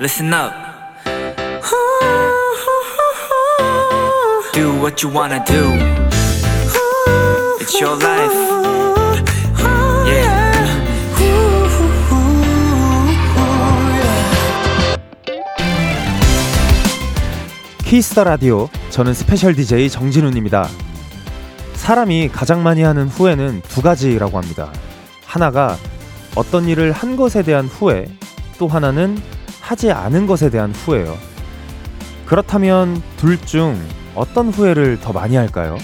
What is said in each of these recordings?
listen up. Do what you wanna do. It's your life. Yeah. 키스터 라디오 저는 스페셜 DJ 정진훈입니다. 사람이 가장 많이 하는 후회는 두 가지라고 합니다. 하나가 어떤 일을 한 것에 대한 후회, 또 하나는 하지 않은 것에 대한 후회요. 그렇다면 둘 중 어떤 후회를 더 많이 할까요?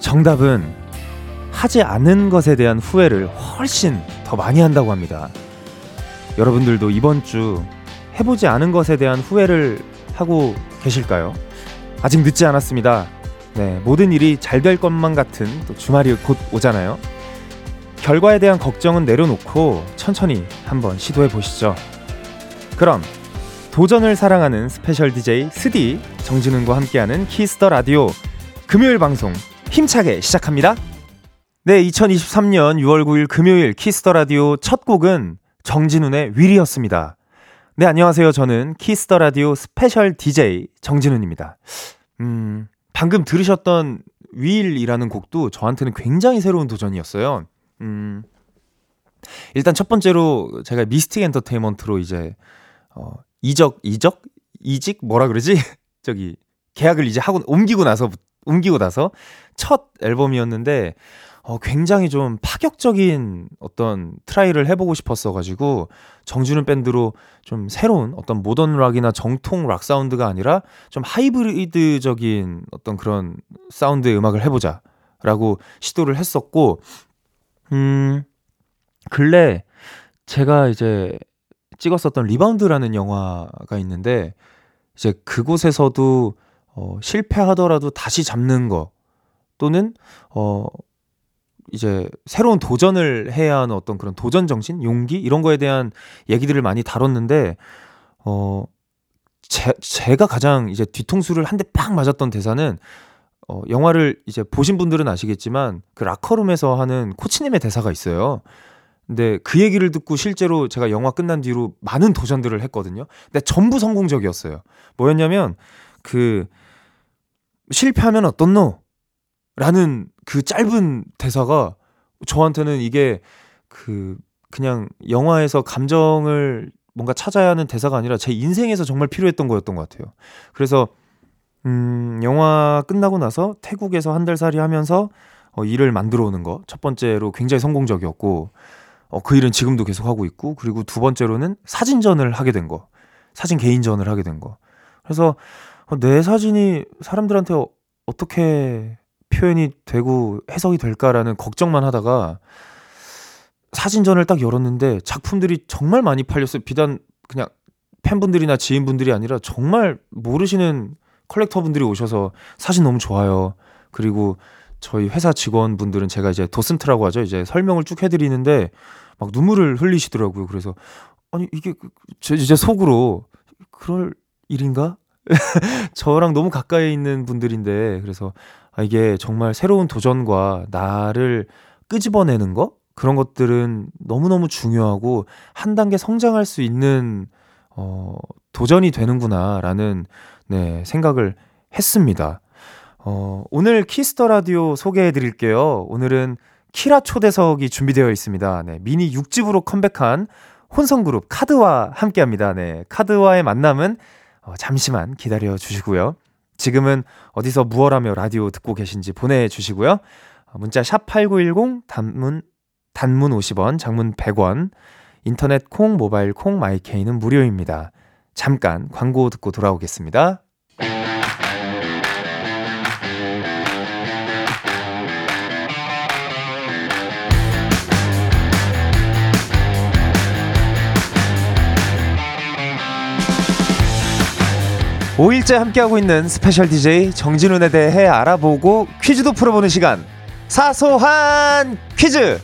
정답은 하지 않은 것에 대한 후회를 훨씬 더 많이 한다고 합니다. 여러분들도 이번 주 해보지 않은 것에 대한 후회를 하고 계실까요? 아직 늦지 않았습니다. 네, 모든 일이 잘 될 것만 같은 또 주말이 곧 오잖아요. 결과에 대한 걱정은 내려놓고 천천히 한번 시도해 보시죠. 그럼 도전을 사랑하는 special DJ 스디 정진운과 함께하는 키스 더 라디오 금요일 방송 힘차게 시작합니다. 네, 2023년 6월 9일 금요일 키스 더 라디오 첫 곡은 정진운의 Will이었습니다. 네, 안녕하세요. 저는 키스 더 라디오 special DJ 정진운입니다. 음, 방금 들으셨던 Will이라는 곡도 저한테는 굉장히 새로운 도전이었어요. 음, 일단 첫 번째로 제가 미스틱 엔터테인먼트로 이제, 어, 이적, 이적? 이직? 뭐라 그러지? 저기, 계약을 이제 하고, 옮기고 나서, 옮기고 나서 첫 앨범이었는데, 어, 굉장히 좀 파격적인 어떤 try를 해보고 싶었어가지고 정진운 밴드로 좀 새로운 어떤 모던 락이나 정통 락 사운드가 아니라 좀 하이브리드적인 어떤 그런 사운드의 음악을 해보자라고 시도를 했었고, 음, 근래 제가 이제 찍었었던 리바운드라는 영화가 있는데 이제 그곳에서도 어, 실패하더라도 다시 잡는 거 또는 어 이제 새로운 도전을 해야 하는 어떤 그런 도전 정신, 용기 이런 거에 대한 얘기들을 많이 다뤘는데 어 제, 제가 가장 이제 뒤통수를 한 대 팍 맞았던 대사는 어 영화를 이제 보신 분들은 아시겠지만 그 라커룸에서 하는 코치님의 대사가 있어요. 근데 그 얘기를 듣고 실제로 제가 영화 끝난 뒤로 많은 도전들을 했거든요. 근데 전부 성공적이었어요. 뭐였냐면 그 실패하면 어떻노? 라는 그 짧은 대사가 저한테는 이게 그 그냥 영화에서 감정을 뭔가 찾아야 하는 대사가 아니라 제 인생에서 정말 필요했던 거였던 것 같아요. 그래서 음, 영화 끝나고 나서 태국에서 한 달 살이 하면서 어, 일을 만들어 오는 거 첫 번째로 굉장히 성공적이었고 어, 그 일은 지금도 계속 하고 있고 그리고 두 번째로는 사진전을 하게 된 거, 사진 개인전을 하게 된 거. 그래서 어, 내 사진이 사람들한테 어, 어떻게 표현이 되고 해석이 될까라는 걱정만 하다가 사진전을 딱 열었는데 작품들이 정말 많이 팔렸어요. 비단 그냥 팬분들이나 지인분들이 아니라 정말 모르시는 컬렉터분들이 오셔서 사진 너무 좋아요. 그리고 저희 회사 직원분들은 제가 이제 도슨트라고 하죠. 이제 설명을 쭉 해드리는데 막 눈물을 흘리시더라고요. 그래서 아니 이게 그, 제 이제 속으로 그럴 일인가? 저랑 너무 가까이 있는 분들인데 그래서 아, 이게 정말 새로운 도전과 나를 끄집어내는 거? 그런 것들은 너무너무 중요하고 한 단계 성장할 수 있는 어, 도전이 되는구나라는 네, 생각을 했습니다. 어, 오늘 키스 더 라디오 소개해 드릴게요. 오늘은 키라 초대석이 준비되어 있습니다. 네, 미니 6집으로 컴백한 혼성그룹 KARD와 함께 합니다. 네, KARD와의 만남은 어, 잠시만 기다려 주시고요. 지금은 어디서 무얼하며 라디오 듣고 계신지 보내주시고요. 어, 문자 샵 8910 단문 단문 50원, 장문 100원. 인터넷 콩, 모바일 콩, 마이케이는 무료입니다. 잠깐 광고 듣고 돌아오겠습니다. 5일째 함께하고 있는 special DJ 정진운에 대해 알아보고 퀴즈도 풀어보는 시간. 사소한 퀴즈!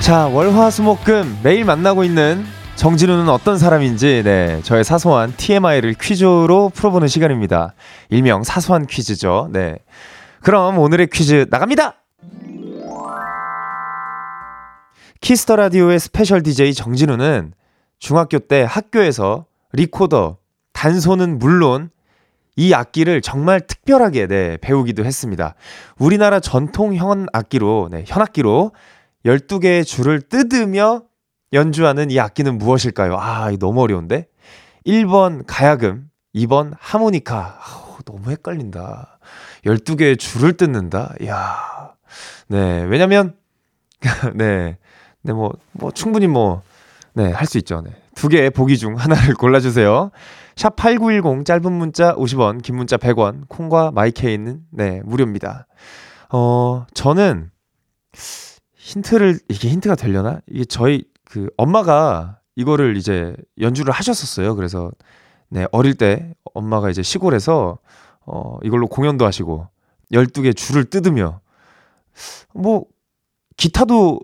자, 월화수목금 매일 만나고 있는 정진운은 어떤 사람인지 네, 저의 사소한 TMI를 퀴즈로 풀어보는 시간입니다. 일명 사소한 퀴즈죠. 네. 그럼 오늘의 퀴즈 나갑니다. 키스 더 라디오의 special DJ 정진운은 중학교 때 학교에서 리코더, 단소는 물론 이 악기를 정말 특별하게 네, 배우기도 했습니다. 우리나라 전통 현 악기로, 네, 현악기로 12개의 줄을 뜯으며 연주하는 이 악기는 무엇일까요? 아, 이 너무 어려운데? 1번 가야금, 2번 하모니카. 아우, 너무 헷갈린다. 12개의 줄을 뜯는다? 이야. 네, 왜냐면, 네, 네, 뭐, 뭐, 충분히 뭐, 네, 할 수 있죠. 네. 두 개의 보기 중 하나를 골라주세요. 샵 8910 짧은 문자 50원, 긴 문자 100원, 콩과 마이케이는 네, 무료입니다. 어, 저는 힌트를 이게 힌트가 되려나? 이게 저희 그 엄마가 이거를 이제 연주를 하셨었어요. 그래서 네, 어릴 때 엄마가 이제 시골에서 어, 이걸로 공연도 하시고 12개 줄을 뜯으며 뭐 기타도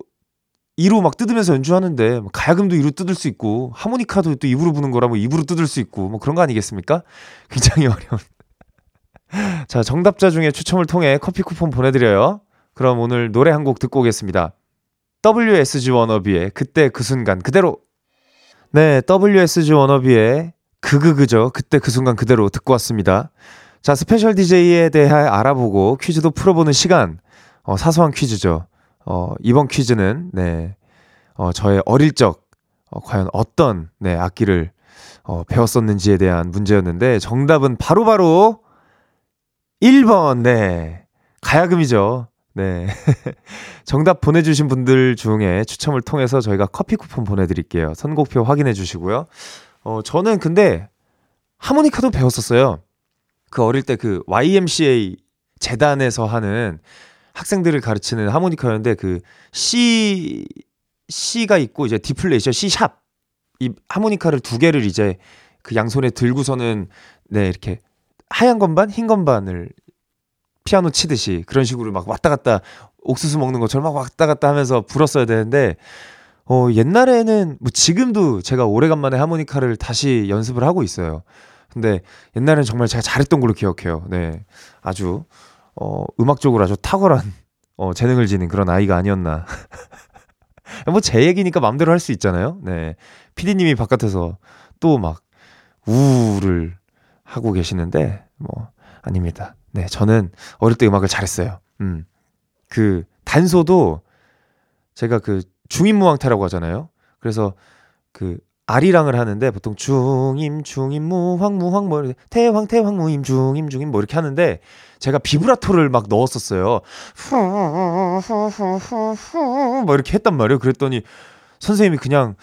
이로 막 뜯으면서 연주하는데 뭐 가야금도 이로 뜯을 수 있고 하모니카도 또 입으로 부는 거라 뭐 입으로 뜯을 수 있고 뭐 그런 거 아니겠습니까? 굉장히 어려운. 자, 정답자 중에 추첨을 통해 커피 쿠폰 보내드려요. 그럼 오늘 노래 한 곡 듣고 오겠습니다. WSG 워너비의 그때 그 순간 그대로. 네, WSG 워너비의 그그그죠. 그때 그 순간 그대로 듣고 왔습니다. 자, special DJ에 대해 알아보고 퀴즈도 풀어보는 시간. 어, 사소한 퀴즈죠. 어, 이번 퀴즈는, 네, 어, 저의 어릴 적, 어, 과연 어떤, 네, 악기를, 어, 배웠었는지에 대한 문제였는데, 정답은 바로바로 바로 1번, 네, 가야금이죠. 네. 정답 보내주신 분들 중에 추첨을 통해서 저희가 커피 쿠폰 보내드릴게요. 선곡표 확인해 주시고요. 어, 저는 근데 하모니카도 배웠었어요. 그 어릴 때 그 YMCA 재단에서 하는 학생들을 가르치는 하모니카였는데 그 C C가 있고 이제 디플레이션 C 샵 이 하모니카를 두 개를 이제 그 양손에 들고서는 네 이렇게 하얀 건반 흰 건반을 피아노 치듯이 그런 식으로 막 왔다 갔다 옥수수 먹는 것처럼 막 왔다 갔다 하면서 불었어야 되는데 어 옛날에는 뭐 지금도 제가 오래간만에 하모니카를 다시 연습을 하고 있어요. 근데 옛날에는 정말 제가 잘했던 걸로 기억해요. 네. 아주 어, 음악적으로 아주 탁월한 어, 재능을 지닌 그런 아이가 아니었나. 뭐 제 얘기니까 마음대로 할 수 있잖아요. 네. 피디님이 바깥에서 또 막 우를 하고 계시는데 뭐 아닙니다. 네, 저는 어릴 때 음악을 잘했어요. 음. 그 단소도 제가 그 중임무왕태라고 하잖아요. 그래서 그 아리랑을 하는데 보통 중임 중임 무황 무황 뭐 태황 태황 무임 중임 중임 뭐 이렇게 하는데 제가 비브라토를 막 넣었었어요. 뭐 이렇게 했단 말이에요. 그랬더니 선생님이 그냥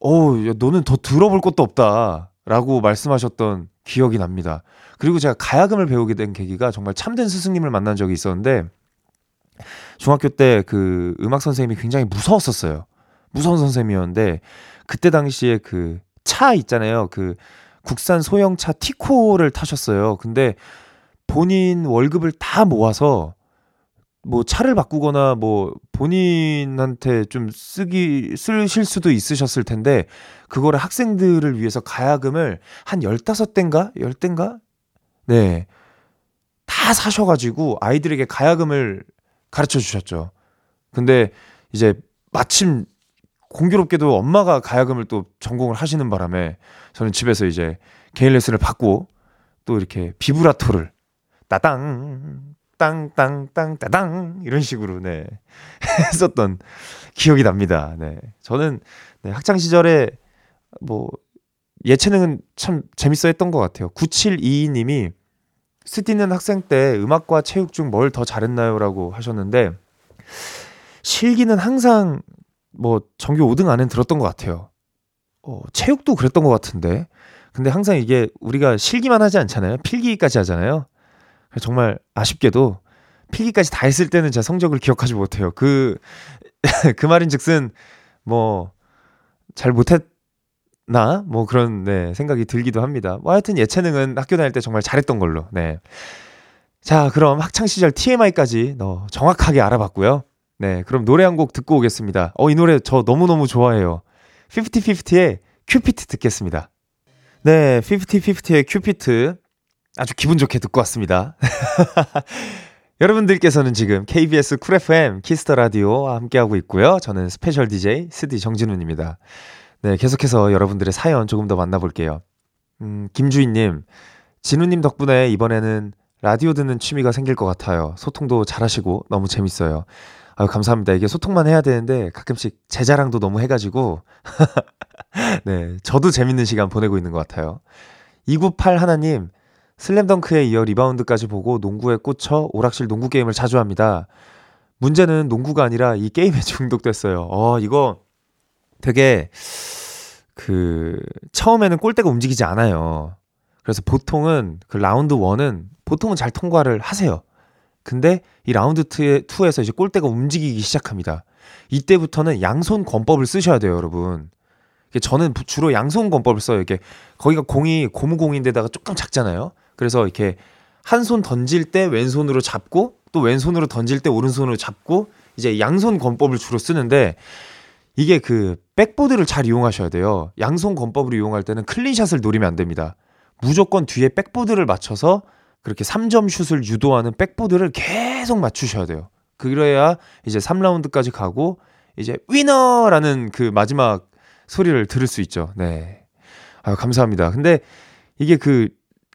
어, 야, 너는 더 들어볼 것도 없다라고 말씀하셨던 기억이 납니다. 그리고 제가 가야금을 배우게 된 계기가 정말 참된 스승님을 만난 적이 있었는데 중학교 때 그 음악 선생님이 굉장히 무서웠었어요. 무서운 선생님이었는데 그때 당시에 그 차 있잖아요. 그 국산 소형차 티코를 타셨어요. 근데 본인 월급을 다 모아서 뭐 차를 바꾸거나 뭐 본인한테 좀 쓰기 쓰실 수도 있으셨을 텐데 그거를 학생들을 위해서 가야금을 한 15대인가? 10대인가? 네. 다 사셔 가지고 아이들에게 가야금을 가르쳐 주셨죠. 근데 이제 마침 공교롭게도 엄마가 가야금을 또 전공을 하시는 바람에 저는 집에서 이제 개인 레슨을 받고 또 이렇게 비브라토를 따당 땅땅땅 따당 이런 식으로 네 했었던 기억이 납니다. 네 저는 네, 학창 시절에 뭐 예체능은 참 재밌어 했던 것 같아요. 9722님이 스티는 학생 때 음악과 체육 중 뭘 더 잘했나요? 라고 하셨는데 실기는 항상 뭐 전교 5등 안에 들었던 것 같아요. 어, 체육도 그랬던 것 같은데. 근데 항상 이게 우리가 실기만 하지 않잖아요. 필기까지 하잖아요. 정말 아쉽게도 필기까지 다 했을 때는 제 성적을 기억하지 못해요. 그, 그 말인 즉슨, 뭐, 잘 못했나? 뭐 그런, 네, 생각이 들기도 합니다. 뭐 하여튼 예체능은 학교 다닐 때 정말 잘했던 걸로, 네. 자, 그럼 학창시절 TMI까지 너 정확하게 알아봤고요. 네, 그럼 노래 한 곡 듣고 오겠습니다. 어, 이 노래 저 너무너무 좋아해요. 50-50의 큐피트 듣겠습니다. 네, 50-50의 큐피트 아주 기분 좋게 듣고 왔습니다. 여러분들께서는 지금 KBS Cool FM 키스 더 라디오와 함께하고 있고요. 저는 special DJ 스디 정진운입니다. 네, 계속해서 여러분들의 사연 조금 더 만나볼게요. 음, 김주인님, 진운님 덕분에 이번에는 라디오 듣는 취미가 생길 것 같아요. 소통도 잘하시고 너무 재밌어요. 아유, 감사합니다. 이게 소통만 해야 되는데 가끔씩 제 자랑도 너무 해가지고. 네, 저도 재밌는 시간 보내고 있는 것 같아요. 298 하나님, 슬램덩크에 이어 리바운드까지 보고 농구에 꽂혀 오락실 농구 게임을 자주 합니다. 문제는 농구가 아니라 이 게임에 중독됐어요. 어, 이거 되게 그 처음에는 골대가 움직이지 않아요. 그래서 보통은 그 라운드 1은 보통은 잘 통과를 하세요. 근데 이 라운드 2에서 이제 골대가 움직이기 시작합니다. 이때부터는 양손 권법을 쓰셔야 돼요, 여러분. 저는 주로 양손 권법을 써요. 이게 거기가 공이 고무공인데다가 조금 작잖아요. 그래서 이렇게 한 손 던질 때 왼손으로 잡고 또 왼손으로 던질 때 오른손으로 잡고 이제 양손 권법을 주로 쓰는데 이게 그 백보드를 잘 이용하셔야 돼요. 양손 권법으로 이용할 때는 클린샷을 노리면 안 됩니다. 무조건 뒤에 백보드를 맞춰서 그렇게 3점 슛을 유도하는 백보드를 계속 맞추셔야 돼요. 그래야 이제 3라운드까지 가고 이제 winner라는 그 마지막 소리를 들을 수 있죠. 네. 아유, 감사합니다. 근데 이게 그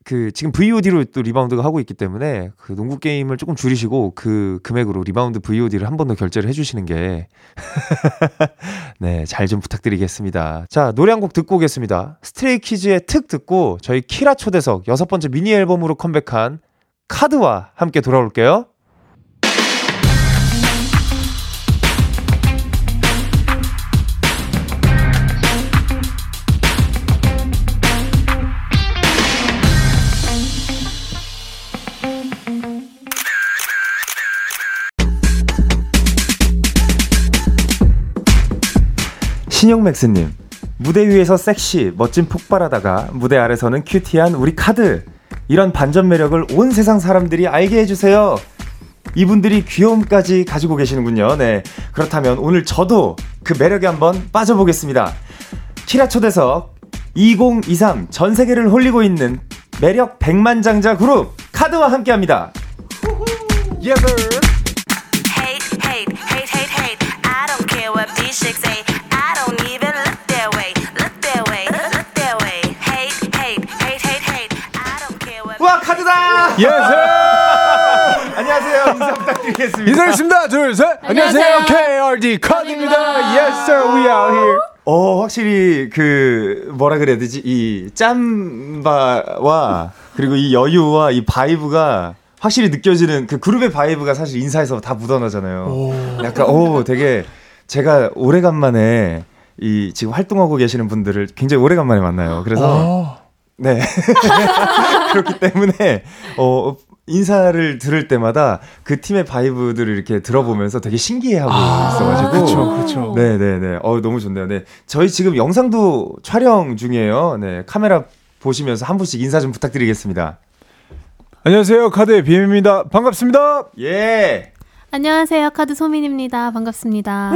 그 지금 VOD로 또 리바운드가 하고 있기 때문에 그 농구 게임을 조금 줄이시고 그 금액으로 리바운드 VOD를 한 번 더 결제를 해주시는 게 네, 잘 좀 부탁드리겠습니다. 자, 노래 한 곡 듣고 오겠습니다. 스트레이키즈의 특 듣고 저희 키라 초대석 여섯 번째 미니 앨범으로 컴백한 카드와 함께 돌아올게요. 신영맥스님 무대 위에서 섹시 멋진 폭발하다가 무대 아래서는 큐티한 우리 카드. 이런 반전 매력을 온 세상 사람들이 알게 해주세요. 이분들이 귀여움까지 가지고 계시는군요. 네 그렇다면 오늘 저도 그 매력에 한번 빠져보겠습니다. 키라 초대석 2023 전 세계를 홀리고 있는 매력 백만장자 그룹 카드와 함께 합니다. Yes, Yes! 안녕하세요. 인사 부탁드리겠습니다. 인사드리겠습니다. 둘, 셋. 안녕하세요. KARD 카드입니다. Yes, sir. We are here. 어, 확실히 그 뭐라 그래야 되지? 이 짬바와 그리고 이 여유와 이 vibe가 확실히 느껴지는 그 그룹의 vibe가 사실 인사에서 다 묻어나잖아요. 오. 약간 오 되게 제가 오래간만에 이 지금 활동하고 계시는 분들을 굉장히 오래간만에 만나요. 그래서 오. 네. 그렇기 때문에, 어, 인사를 들을 때마다 그 팀의 바이브들을 이렇게 들어보면서 되게 신기해하고 아, 있어가지고. 그쵸. 네네네. 어, 너무 좋네요. 네. 저희 지금 영상도 촬영 중이에요. 네. 카메라 보시면서 한 분씩 인사 좀 부탁드리겠습니다. 안녕하세요. 카드의 비엠입니다. 반갑습니다. 예. 안녕하세요. 카드 소민입니다. 반갑습니다.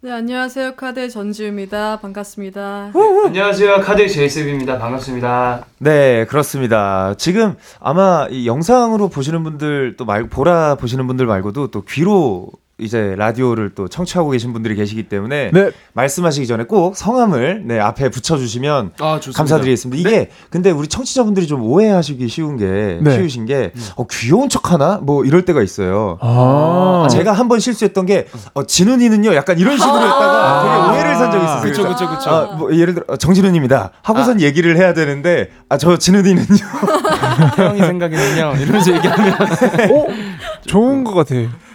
네, 안녕하세요. 카드 전지우입니다. 반갑습니다. 안녕하세요. 카드 제이셉입니다. 반갑습니다. 네, 그렇습니다. 지금 아마 이 영상으로 보시는 분들 또 말, 보라 보시는 분들 말고도 또 귀로 이제 라디오를 또 청취하고 계신 분들이 계시기 때문에 네. 말씀하시기 전에 꼭 성함을 네 앞에 붙여주시면 아, 감사드리겠습니다. 이게 네. 근데 우리 청취자분들이 좀 오해하시기 쉬운 게 네. 쉬우신 게 음. 어, 귀여운 척하나 뭐 이럴 때가 있어요. 아. 제가 한 번 실수했던 게 어, 진훈이는요 약간 이런 식으로 아. 했다가 되게 오해를 산 적이 있었어요. 그렇죠, 그렇죠, 그렇죠. 아, 뭐 예를 들어 어, 정진훈입니다. 하고선 아. 얘기를 해야 되는데 아 저 진훈이는요. 태영이 생각에는요 이러면서 얘기하면 어? 좋은 것 같아.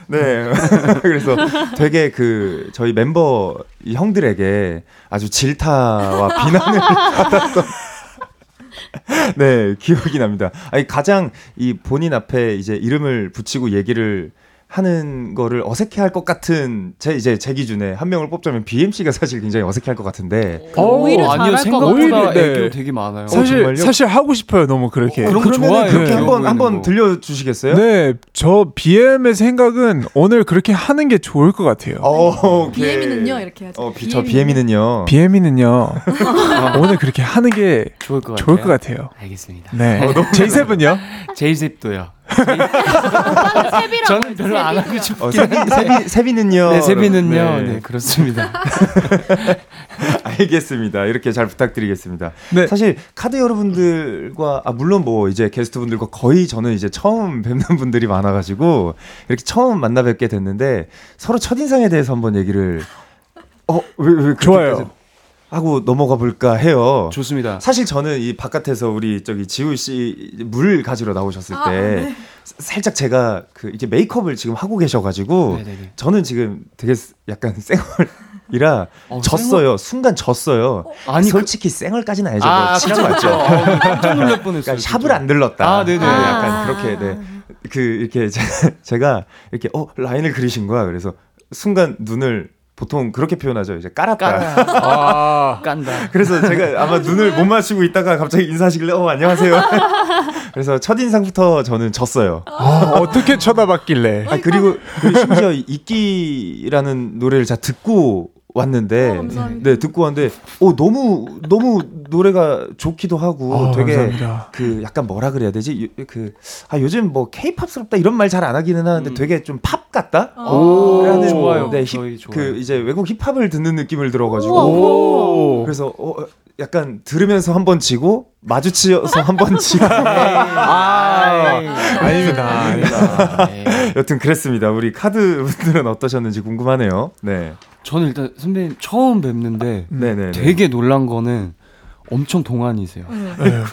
네. 그래서 되게 그 저희 멤버 형들에게 아주 질타와 비난을 받았던 네, 기억이 납니다. 아니 가장 이 본인 앞에 이제 이름을 붙이고 얘기를 하는 거를 어색해할 것 같은 제 이제 제 기준에 한 명을 뽑자면 BMC가 사실 굉장히 어색해할 것 같은데 어, 오히려 아니요 잘할 것 생각보다 같아요. 오히려, 네. 애교 되게 많아요. 사실 정말요? 사실 하고 싶어요. 너무 그렇게. 그런 거 그러면은 좋아해요. 그렇게 네. 한번 한번 거. 들려주시겠어요? 네, 저 BM의 생각은 오늘 그렇게 하는 게 좋을 것 같아요. 어. BM이는요 이렇게 하죠. 어, 비, 저 BM이는요. BM이는요 오늘 그렇게 하는 게 좋을 것 같아요. 좋을 것 같아요. 알겠습니다. 네. J7요? 제이셉도요. 오빠는 세비라고 저는 별로 안 하고. 싶긴 어, 세비, 세비, 세비는요. 네, 세비는요. 네. 네, 그렇습니다. 알겠습니다. 이렇게 잘 부탁드리겠습니다. 네. 사실 카드 여러분들과 아 물론 뭐 이제 게스트분들과 거의 저는 이제 처음 뵙는 분들이 많아 가지고 이렇게 처음 만나 뵙게 됐는데 서로 첫 인상에 대해서 한번 얘기를 어 왜 왜 좋아요. 하고 넘어가 볼까 해요. 좋습니다. 사실 저는 이 바깥에서 우리 저기 지우 씨 물 가지러 나오셨을 때 아, 네. 살짝 제가 그 이제 메이크업을 지금 하고 계셔가지고 네네네. 저는 지금 되게 약간 쌩얼이라 어, 졌어요. 순간 졌어요. 아니, 솔직히 쌩얼까지는 아니죠. 아, 뭐 그쵸, 맞죠. 그쵸. 어, 깜짝 놀랄 뻔했어요. 그러니까 샵을 진짜. 안 들렀다. 아, 네네. 약간 아. 그렇게 네. 그 이렇게 제- 제가 이렇게 어 라인을 그리신 거야. 그래서 순간 눈을 보통 그렇게 표현하죠. 이제 깔았다. 아, 깐다. 그래서 제가 아마 눈을 못 맞추고 있다가 갑자기 인사하시길래 어 안녕하세요. 그래서 첫 인상부터 저는 졌어요. 아, 어떻게 쳐다봤길래? 아 그리고, 그리고 심지어 이끼라는 노래를 제가 듣고 왔는데 어. 네 듣고 왔는데 어 너무 너무 노래가 좋기도 하고 아, 되게 감사합니다. 그 약간 뭐라 그래야 되지 그 아 요즘 뭐 케이팝스럽다 이런 말 잘 안 하기는 하는데 음. 되게 좀 팝 같다 오, 라는 좋아요. 네, 저희 힙, 좋아요. 그 이제 외국 힙합을 듣는 느낌을 들어 가지고 오. 그래서 어, 약간 들으면서 한 번 지고 마주치어서 한 번 지고 아, 아닙니다. 아닙니다. 네. 여튼 그랬습니다. 우리 카드 분들은 어떠셨는지 궁금하네요. 네. 저는 일단 선배님 처음 뵙는데 네네. 되게 놀란 거는 엄청 동안이세요. 네.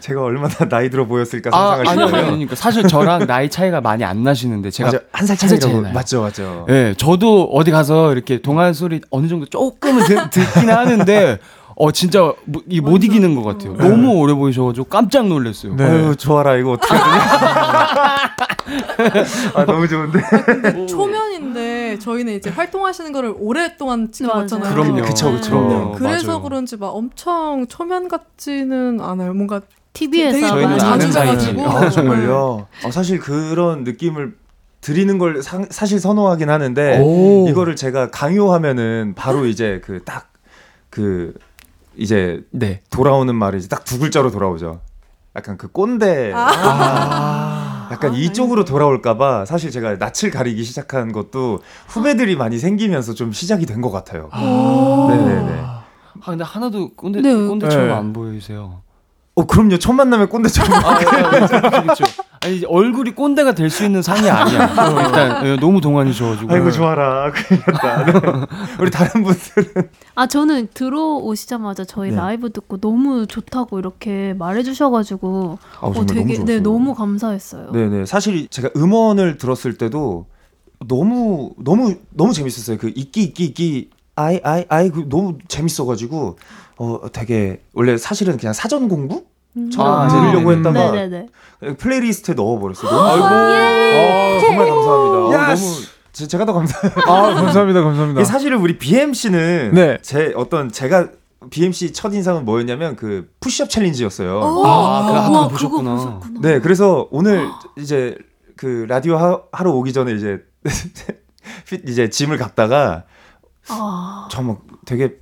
제가 얼마나 나이 들어 보였을까 아, 상상을 해보면 아니요. 그러니까 사실 저랑 나이 차이가 많이 안 나시는데 제가 한살 한살 차이라고 차이 나요. 맞죠 맞죠. 예, 저도 어디 가서 이렇게 동안 소리 어느 정도 조금은 듣, 듣긴 하는데 어 진짜 뭐, 이못 이기는 것 같아요. 너무 오래 보이셔가지고 깜짝 놀랐어요. 네. 아유 좋아라 이거 어떻게 하냐. 아 너무 좋은데. 근데 초면인데 저희는 이제 활동하시는 거를 오랫동안 지켜봤잖아요. 그럼요. 그쵸, 그쵸. 네, 그래서 맞아요. 그런지 막 엄청 초면 같지는 않아요. 뭔가 TV에서 저희는 자주. 봐가지고. 아 정말요. 어, 사실 그런 느낌을 드리는 걸 사, 사실 선호하긴 하는데 오. 이거를 제가 강요하면은 바로 이제 그 딱그 이제 네. 돌아오는 말이 이제 딱두 글자로 돌아오죠. 약간 그 꼰대. 아. 약간 아, 이쪽으로 돌아올까봐 사실 제가 낯을 가리기 시작한 것도 후배들이 많이 생기면서 좀 시작이 된 것 같아요. 네네네. 아 근데 하나도 꼰대 네. 꼰대처럼 네. 안 보이세요. 어 그럼요. 첫 만남에 꼰대처럼. 아, 그렇죠. 아니 얼굴이 꼰대가 될 수 있는 상이 아니야. 일단 예, 너무 동안이셔가지고. 아이고 좋아라. 났다. 네. 우리 다른 분들은 아 저는 들어오시자마자 저희 네. 라이브 듣고 너무 좋다고 이렇게 말해주셔가지고 아, 어, 되게 네 너무 감사했어요. 네네. 사실 제가 음원을 들었을 때도 너무 너무 너무 재밌었어요. 그 icky icky icky 아이 아이 아이 그 너무 재밌어가지고 어 되게 원래 사실은 그냥 사전 공부 처럼 아, 들으려고. 했다가 네네네. playlist에 넣어버렸어요. 너무 어, 정말 감사합니다. 어, yas. 너무 제, 제가 더 감사해요. 아, 감사합니다. 감사합니다. 사실은 우리 BM 씨는 네. 제 어떤 제가 BMC 첫 인상은 뭐였냐면 그 push-up challenge였어요. 아, 그 하나 우와, 보셨구나. 그거 보셨구나. 네, 그래서 오늘 이제 그 라디오 하, 하러 오기 전에 이제 핏- 이제 짐을 갖다가 아, 정말 되게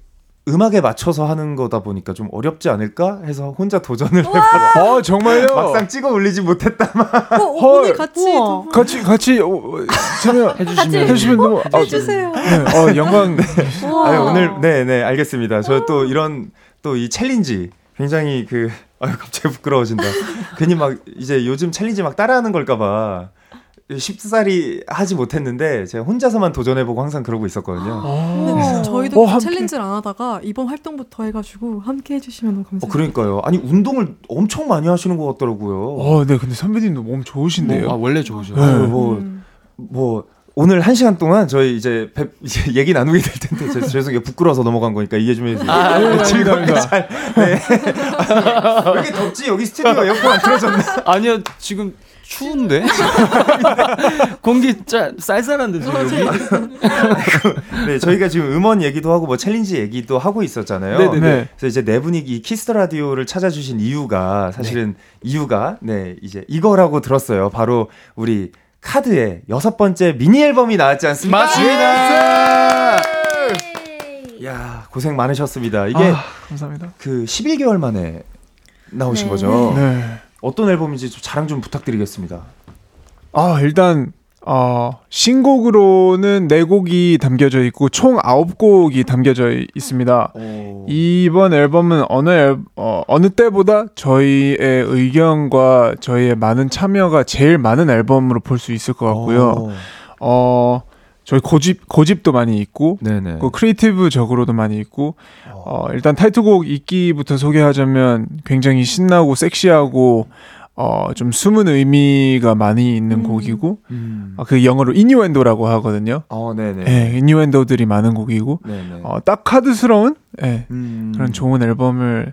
음악에 맞춰서 하는 거다 보니까 좀 어렵지 않을까 해서 혼자 도전을 해봤 어, 정말요? 막상 찍어 올리지 못했다. 어, 어, 헐. 오늘 같이 우와. 같이 같이 어, 어, 참여 해 주시면 해주시면 너무 아, 해주세요. 네, 어, 영광. 우와. 아유, 오늘 네, 네, 알겠습니다. 저 또 이런 또 이 challenge 굉장히 그 아유 갑자기 부끄러워진다. 괜히 막 이제 요즘 challenge 막 따라하는 걸까봐 쉽사리 하지 못했는데 제가 혼자서만 도전해보고 항상 그러고 있었거든요. 근데 저희도 어, 함께. challenge를 안 하다가 이번 활동부터 해가지고 함께 해주시면 너무 어, 감사해요. 그러니까요. 아니 운동을 엄청 많이 하시는 것 같더라고요. 어, 네, 근데 선배님도 몸 좋으신데요. 뭐, 아 원래 좋으셔. 네. 뭐, 음. 뭐 오늘 한 시간 동안 저희 이제 뵙- 이제 얘기 나누게 될 텐데 제- 죄송해요 부끄러워서 넘어간 거니까 이해 좀 해주세요. 아, 네, 아닙니다, 즐겁게. 잘. 네. 왜 이렇게 덥지 여기 스튜디오 에어컨 안 틀어졌나? 아니요 지금 추운데? 공기 짜, 쌀쌀한데 지금 여기? 네, 저희가 지금 음원 얘기도 하고 뭐 challenge 얘기도 하고 있었잖아요. 네네네. 네. 그래서 이제 네 분이 이 키스 더 라디오를 찾아주신 이유가 사실은 이유가 네 이제 이거라고 들었어요. 바로 우리 카드의 여섯 번째 미니 앨범이 나왔지 않습니까? 맞습니다. 야 고생 많으셨습니다. 이게 아, 감사합니다. 그 11개월 만에 나오신 네. 거죠. 네. 어떤 앨범인지 좀 자랑 좀 부탁드리겠습니다. 아, 일단 어, 신곡으로는 네 곡이 담겨져 있고 총 아홉 곡이 담겨져 있습니다. 이번 앨범은 어느 앨, 어, 어느 때보다 저희의 의견과 저희의 많은 참여가 제일 많은 앨범으로 볼 수 있을 것 같고요. 오. 어, 저희 고집 고집도 많이 있고. 그 크리에이티브적으로도 많이 있고 어, 일단 타이틀곡 이끼부터 소개하자면 굉장히 신나고 섹시하고 어, 좀 숨은 의미가 많이 있는 음. 곡이고 음. 아, 그 영어로 이뉴엔도라고 하거든요. 어, 네네. 예, 이뉴엔도들이 많은 곡이고 네네. 어, 딱 카드스러운 예, 음. 그런 좋은 앨범을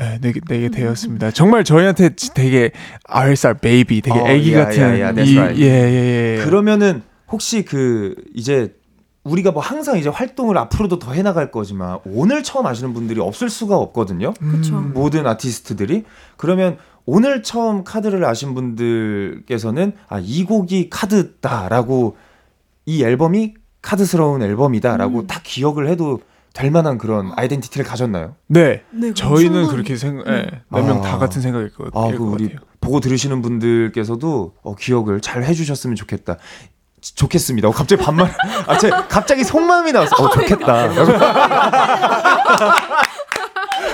예, 내게, 내게 되었습니다. 정말 저희한테 지- 되게 RSR baby, 되게 어, 애기 yeah, 같은 yeah, yeah, that's 이- right. 예, 예, 예. 그러면은 혹시 그 이제 우리가 뭐 항상 이제 활동을 앞으로도 더 해나갈 거지만 오늘 처음 아시는 분들이 없을 수가 없거든요. 그쵸. 음. 모든 아티스트들이 그러면 오늘 처음 카드를 아신 분들께서는 아 이 곡이 카드다라고 이 앨범이 카드스러운 앨범이다라고 음. 딱 기억을 해도 될 만한 그런 identity를 가졌나요? 네. 네, 저희는. 그렇게 생각, 예, 네명 아. 다 같은 생각일 것, 아, 일그것 우리 같아요. 보고 들으시는 분들께서도 어, 기억을 잘 해주셨으면 좋겠다. 지- 좋겠습니다. 어, 갑자기 반말. 아, 제 갑자기 속마음이 나왔어. 어, 좋겠다.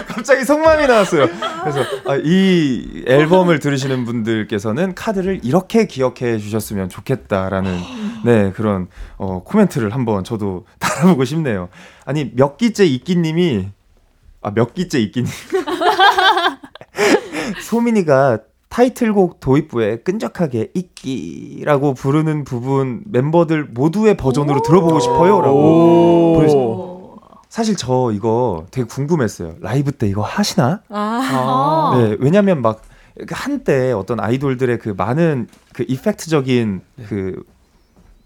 갑자기 속마음이 나왔어요. 그래서 아, 이 앨범을 들으시는 분들께서는 카드를 이렇게 기억해 주셨으면 좋겠다라는 네 그런 어, 코멘트를 한번 저도 달아보고 싶네요. 아니 몇 기째 이끼님이 아 몇 기째 이끼님 소민이가 타이틀곡 도입부에 끈적하게 이끼라고 부르는 부분 멤버들 모두의 버전으로 들어보고 싶어요라고. 사실 저 이거 되게 궁금했어요. 라이브 때 이거 하시나? 아, 아. 네, 왜냐면 막 한때 어떤 아이돌들의 그 많은 그 이펙트적인 그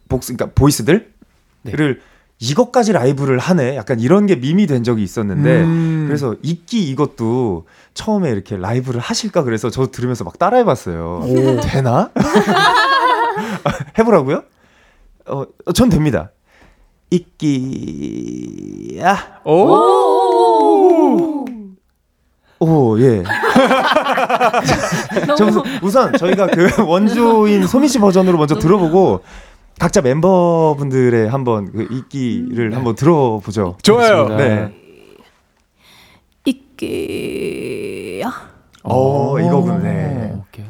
복스, 그러니까 보이스들을 이것까지 라이브를 하네. 약간 이런 게 밈이 된 적이 있었는데 음. 그래서 이끼 이것도 처음에 이렇게 라이브를 하실까 그래서 저 들으면서 막 따라해봤어요. 되나? 해보라고요? 어, 전 됩니다. 이끼야. 오. 오, 예. 저 우선, 우선 저희가 그 원조인 소민 씨 버전으로 먼저 들어보고 각자 멤버분들의 한번 그 이끼를 한번 들어보죠. 좋아요. 네. 이끼야. 어, 이거군. 네. 오케이.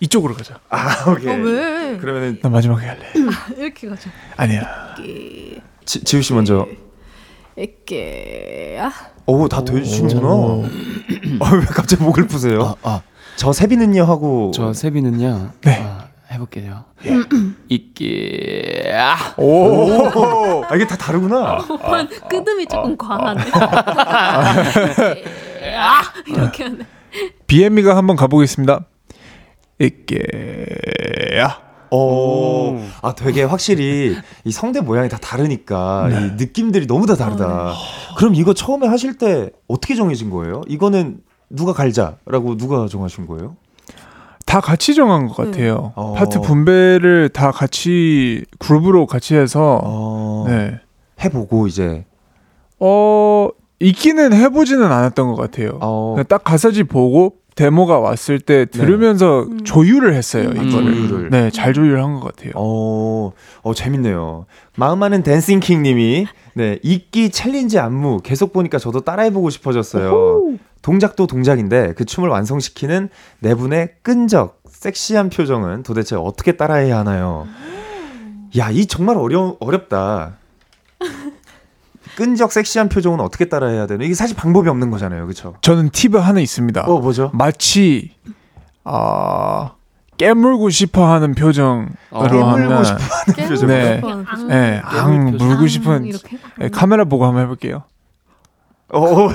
이쪽으로 가자. 아, 오케이. 어, 왜? 그러면은 나 마지막에 할래. 이렇게 가죠. 아니야. 이끼. 지, 지우 씨 먼저. 이끼야. 오, 다 되시는구나. 어, 왜 갑자기 목을 푸세요? 아, 아, 저 세비는요 하고 저 세비는요. 네. 아, 해볼게요. 이끼. 아. 오. 아, 이게 다 다르구나. 오빠는 끄듬이 조금 과하네. 아, 이렇게 하네. 비엠미가 한번 가보겠습니다. 이게야. 오, 아 되게 확실히 이 성대 모양이 다 다르니까 이 느낌들이 너무 다 다르다. 그럼 이거 처음에 하실 때 어떻게 정해진 거예요? 이거는 누가 갈자라고 누가 정하신 거예요? 다 같이 정한 것 같아요. 어. 파트 분배를 다 같이 그룹으로 같이 해서 어, 네. 해보고 이제 어 있기는 해보지는 않았던 것 같아요. 어, 딱 가사지 보고 데모가 왔을 때 들으면서 음. 조율을 했어요. 음. 이거를. 조율을. 네, 잘 조율한 것 같아요. 어, 어 재밌네요. 마음 많은 댄싱킹님이 네 ICKY challenge 안무 계속 보니까 저도 따라해보고 싶어졌어요. 동작도 동작인데 그 춤을 완성시키는 네 분의 끈적 섹시한 표정은 도대체 어떻게 따라해야 하나요? 야, 이 정말 어려 어렵다. 끈적 섹시한 표정은 어떻게 따라해야 되나? 이게 사실 방법이 없는 거잖아요, 그렇죠? 저는 팁 하나 있습니다. 어, 뭐죠? 마치 아 깨물고 싶어하는 표정으로 깨물고 하면 싶어 표정. 네. 앙, 네, 앙 물고 앙 싶은. 네, 카메라 보고 한번 해볼게요. 어,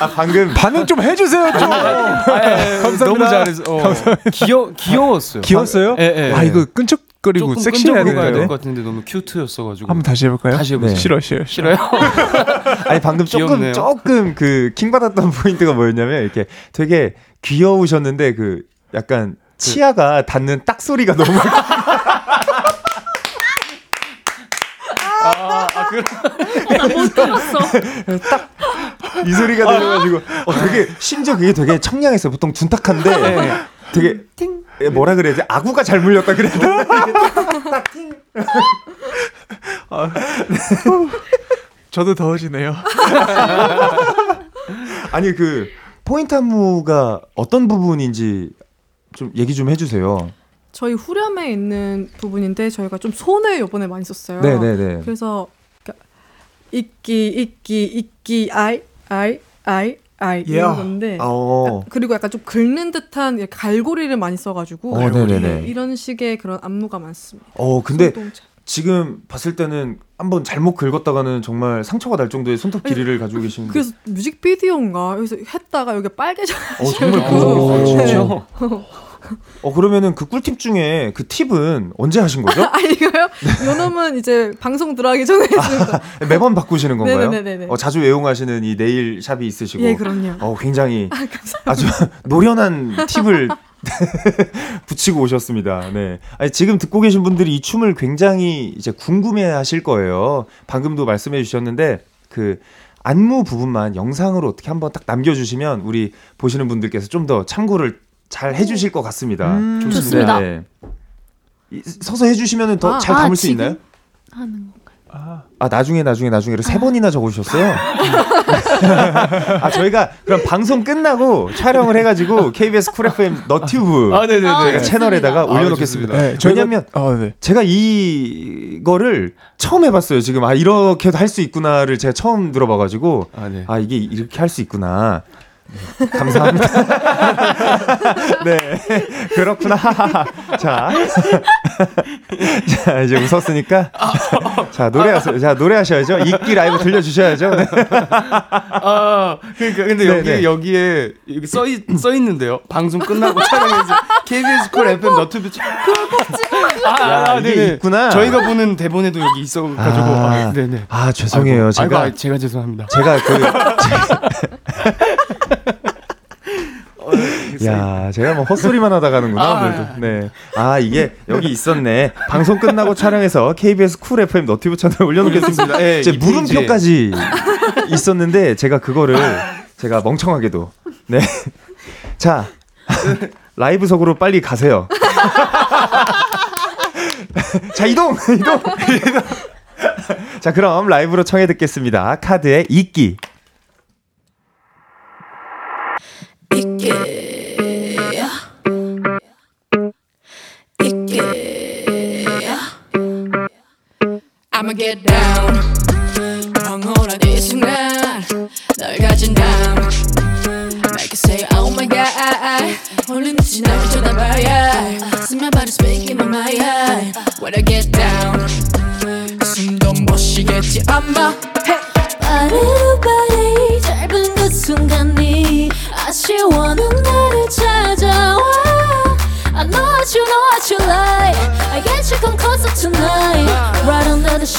아 방금 반응 좀 해주세요 좀. 감사합니다. 너무 잘해서 어, 귀여 귀여웠어요. 귀여웠어요? 예, 예, 아 예. 이거 끈적 거리고 조금 섹시해야. 될것 같은데 너무 큐트였어가지고. 한번 다시 해볼까요? 다시 해보세요. 네. 싫어 싫어 싫어. 싫어요? 아니 방금 조금 귀엽네요. 조금 그 킹 받았던 포인트가 뭐였냐면 이렇게 되게 귀여우셨는데 그 약간 치아가 닿는 딱 소리가 너무 나못 들었어. 이 소리가 들려가지고 어, 되게 심지어 그게 되게 청량했어요. 보통 둔탁한데 되게 예, 뭐라 그래야 지 아구가 잘 물렸다 그래야 되나? 저도 더워지네요. 아니 그 포인트 안무가 어떤 부분인지 좀 얘기 좀 해주세요. 저희 후렴에 있는 부분인데 저희가 좀 손을 요번에 많이 썼어요. 네네네. 그래서 그러니까 있기 있기 있기 아이 아이 아이 아이 이런 Yeah. 건데 어. 그리고 약간 좀 긁는 듯한 이렇게 갈고리를 많이 써가지고 어, 네네네. 이런 식의 그런 안무가 많습니다. 어 근데 손동작. 지금 봤을 때는 한번 잘못 긁었다가는 정말 상처가 날 정도의 손톱 길이를 가지고 계신데. 그래서 뮤직비디오인가 여기서 했다가 여기 빨개져가지고 어 정말 그- 그 네. 진짜. 어 그러면은 그 꿀팁 중에 그 팁은 언제 하신 거죠? 아 이거요? 요놈은 이제 방송 들어가기 전에 했습니다. 매번 바꾸시는 건가요? 네네네네. 어, 자주 애용하시는 이 네일 샵이 있으시고. 예, 그럼요. 어 굉장히 아 주 노련한 팁을 붙이고 오셨습니다. 네. 아니, 지금 듣고 계신 분들이 이 춤을 굉장히 이제 궁금해 하실 거예요. 방금도 말씀해 주셨는데 그 안무 부분만 영상으로 어떻게 한번 딱 남겨주시면 우리 보시는 분들께서 좀 더 참고를 잘 해주실 것 같습니다. 음, 좋습니다. 네. 이- 서서 해주시면 더 아, 잘 아, 담을 수 지금? 있나요? 하는 건가요? 아 나중에 나중에 나중에를 세 번이나 적어주셨어요. 아 저희가 그럼 방송 끝나고 촬영을 해가지고 KBS 쿨 FM 너튜브 아 네네네. 아, 저희가 네. 채널에다가 아, 올려놓겠습니다. 네, 왜냐면 아, 네. 제가 이거를 처음 해봤어요. 지금 아 이렇게도 할 수 있구나를 제가 처음 들어봐가지고 아 네. 아 이게 이렇게 할 수 있구나. 네, 감사합니다. 네 그렇구나. 자, 자 이제 웃었으니까 자 노래하세요. 자 노래하셔야죠. ICKY 라이브 들려주셔야죠. 네. 아 그러니까 근데 네, 여기 네. 여기에 여기 써, 있, 써 있는데요. 방송 끝나고 촬영해서 KBS 쿨 FM 너튜브 촬- 아, 야, 아, 이게 네네. 있구나. 저희가 보는 대본에도 여기 있어가지고 아. 아, 네네. 아 죄송해요. 아이고, 제가 아이고, 제가 죄송합니다. 제가 그 야, 제가 뭐 헛소리만 하다 가는구나, 아. 오늘도. 네. 아, 이게 여기 있었네. 방송 끝나고 촬영해서 KBS Cool FM 너튜브 채널 올려놓겠습니다. 네, 페이지에. 물음표까지 있었는데, 제가 그거를 제가 멍청하게도. 네. 자, 라이브석으로 빨리 가세요. 자! 이동! 이동! 자, 그럼 라이브로 청해 듣겠습니다. 카드의 이끼. I'ma get down 황홀한 이 순간 널 가진 다음 Make it say oh my god 홀린 듯이 날 쳐다봐야 See my body speaking my mind When I get down 숨도 못 쉬겠지 아마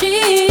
she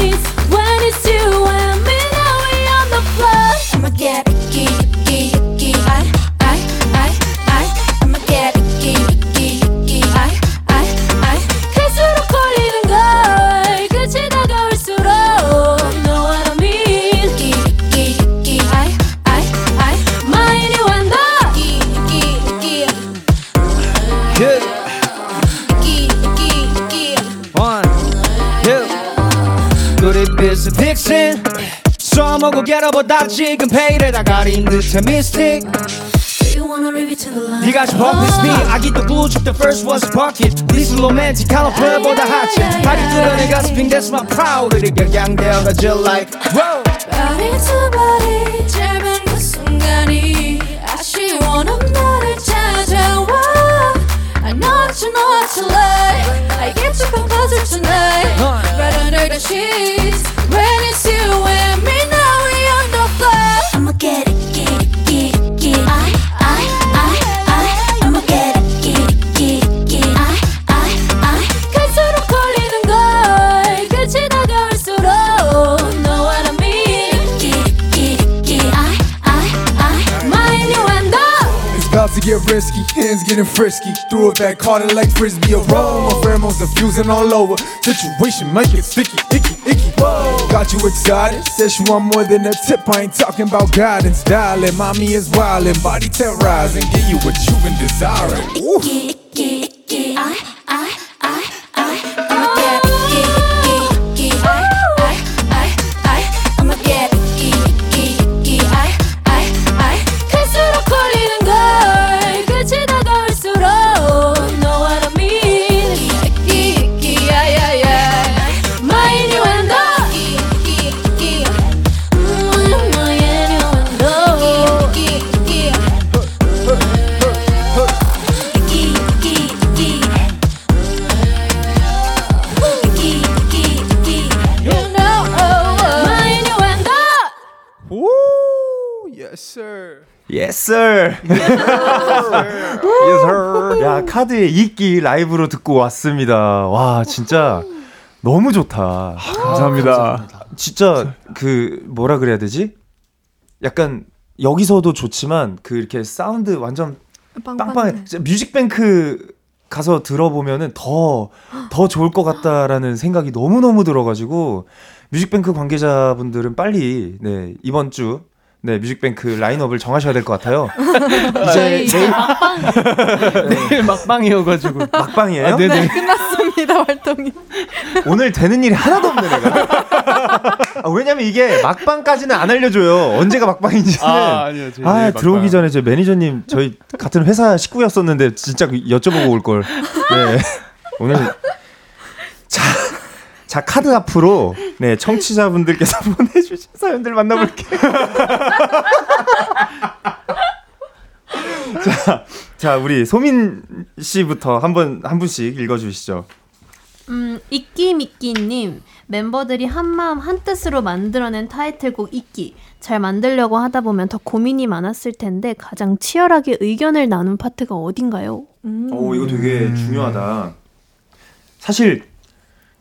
써먹고 get 지금 페일에다 가린 듯한 미스틱 Do you wanna leave it to the line? 네가 좀 버핏 스피 아기도 구축 the first one's pocket This romantic 컬러풀보다 핫지 하기 뚫어 내 가슴 빙 that's my proud 우리 격양되어가질 like wow Body to body 짧은 그 순간이 아쉬워는 나를 찾아와 I know what you know what you like I get you come closer tonight Right under the sheets When it's you and get risky, hands getting frisky. Threw it back harder like frisbee. A roll, my pheromones diffusing all over. Situation make it sticky, icky, icky. Whoa, got you excited. Said she want more than a tip. I ain't talking about guidance, darling. Mommy is wildin', body terrorizing. Give you what you've been desiring. Ooh. Sir. yes sir. 야 KARD의 ICKY 라이브로 듣고 왔습니다. 와 진짜 너무 좋다. 감사합니다. 진짜 그 뭐라 그래야 되지? 약간 여기서도 좋지만 그 이렇게 사운드 완전 빵빵해. 뮤직뱅크 가서 들어보면은 더 더 좋을 것 같다라는 생각이 너무 너무 들어가지고 뮤직뱅크 관계자분들은 빨리 네 이번 주 네, 뮤직뱅크 라인업을 정하셔야 될 것 같아요. 이제 내일 내일 막방이어가지고. 막방이에요? 아, 네네. 끝났습니다 활동이. 오늘 되는 일이 하나도 없네 내가. 아, 왜냐면 이게 막방까지는 안 알려줘요. 언제가 막방인지는. 아, 아니요. 저희 아, 내일 들어오기 막방. 전에 저 매니저님 저희 같은 회사 식구였었는데 진짜 그 여쭤보고 올 걸. 네. 오늘 자, 자 카드 앞으로 네 청취자분들께서 보내주신 사연들 만나볼게요. 자, 자 우리 소민 씨부터 한번 한 분씩 읽어주시죠. 음, 이끼 미끼님 멤버들이 한 마음 한 뜻으로 만들어낸 타이틀곡 이끼 잘 만들려고 하다 보면 더 고민이 많았을 텐데 가장 치열하게 의견을 나눈 파트가 어딘가요? 오 이거 되게 중요하다. 사실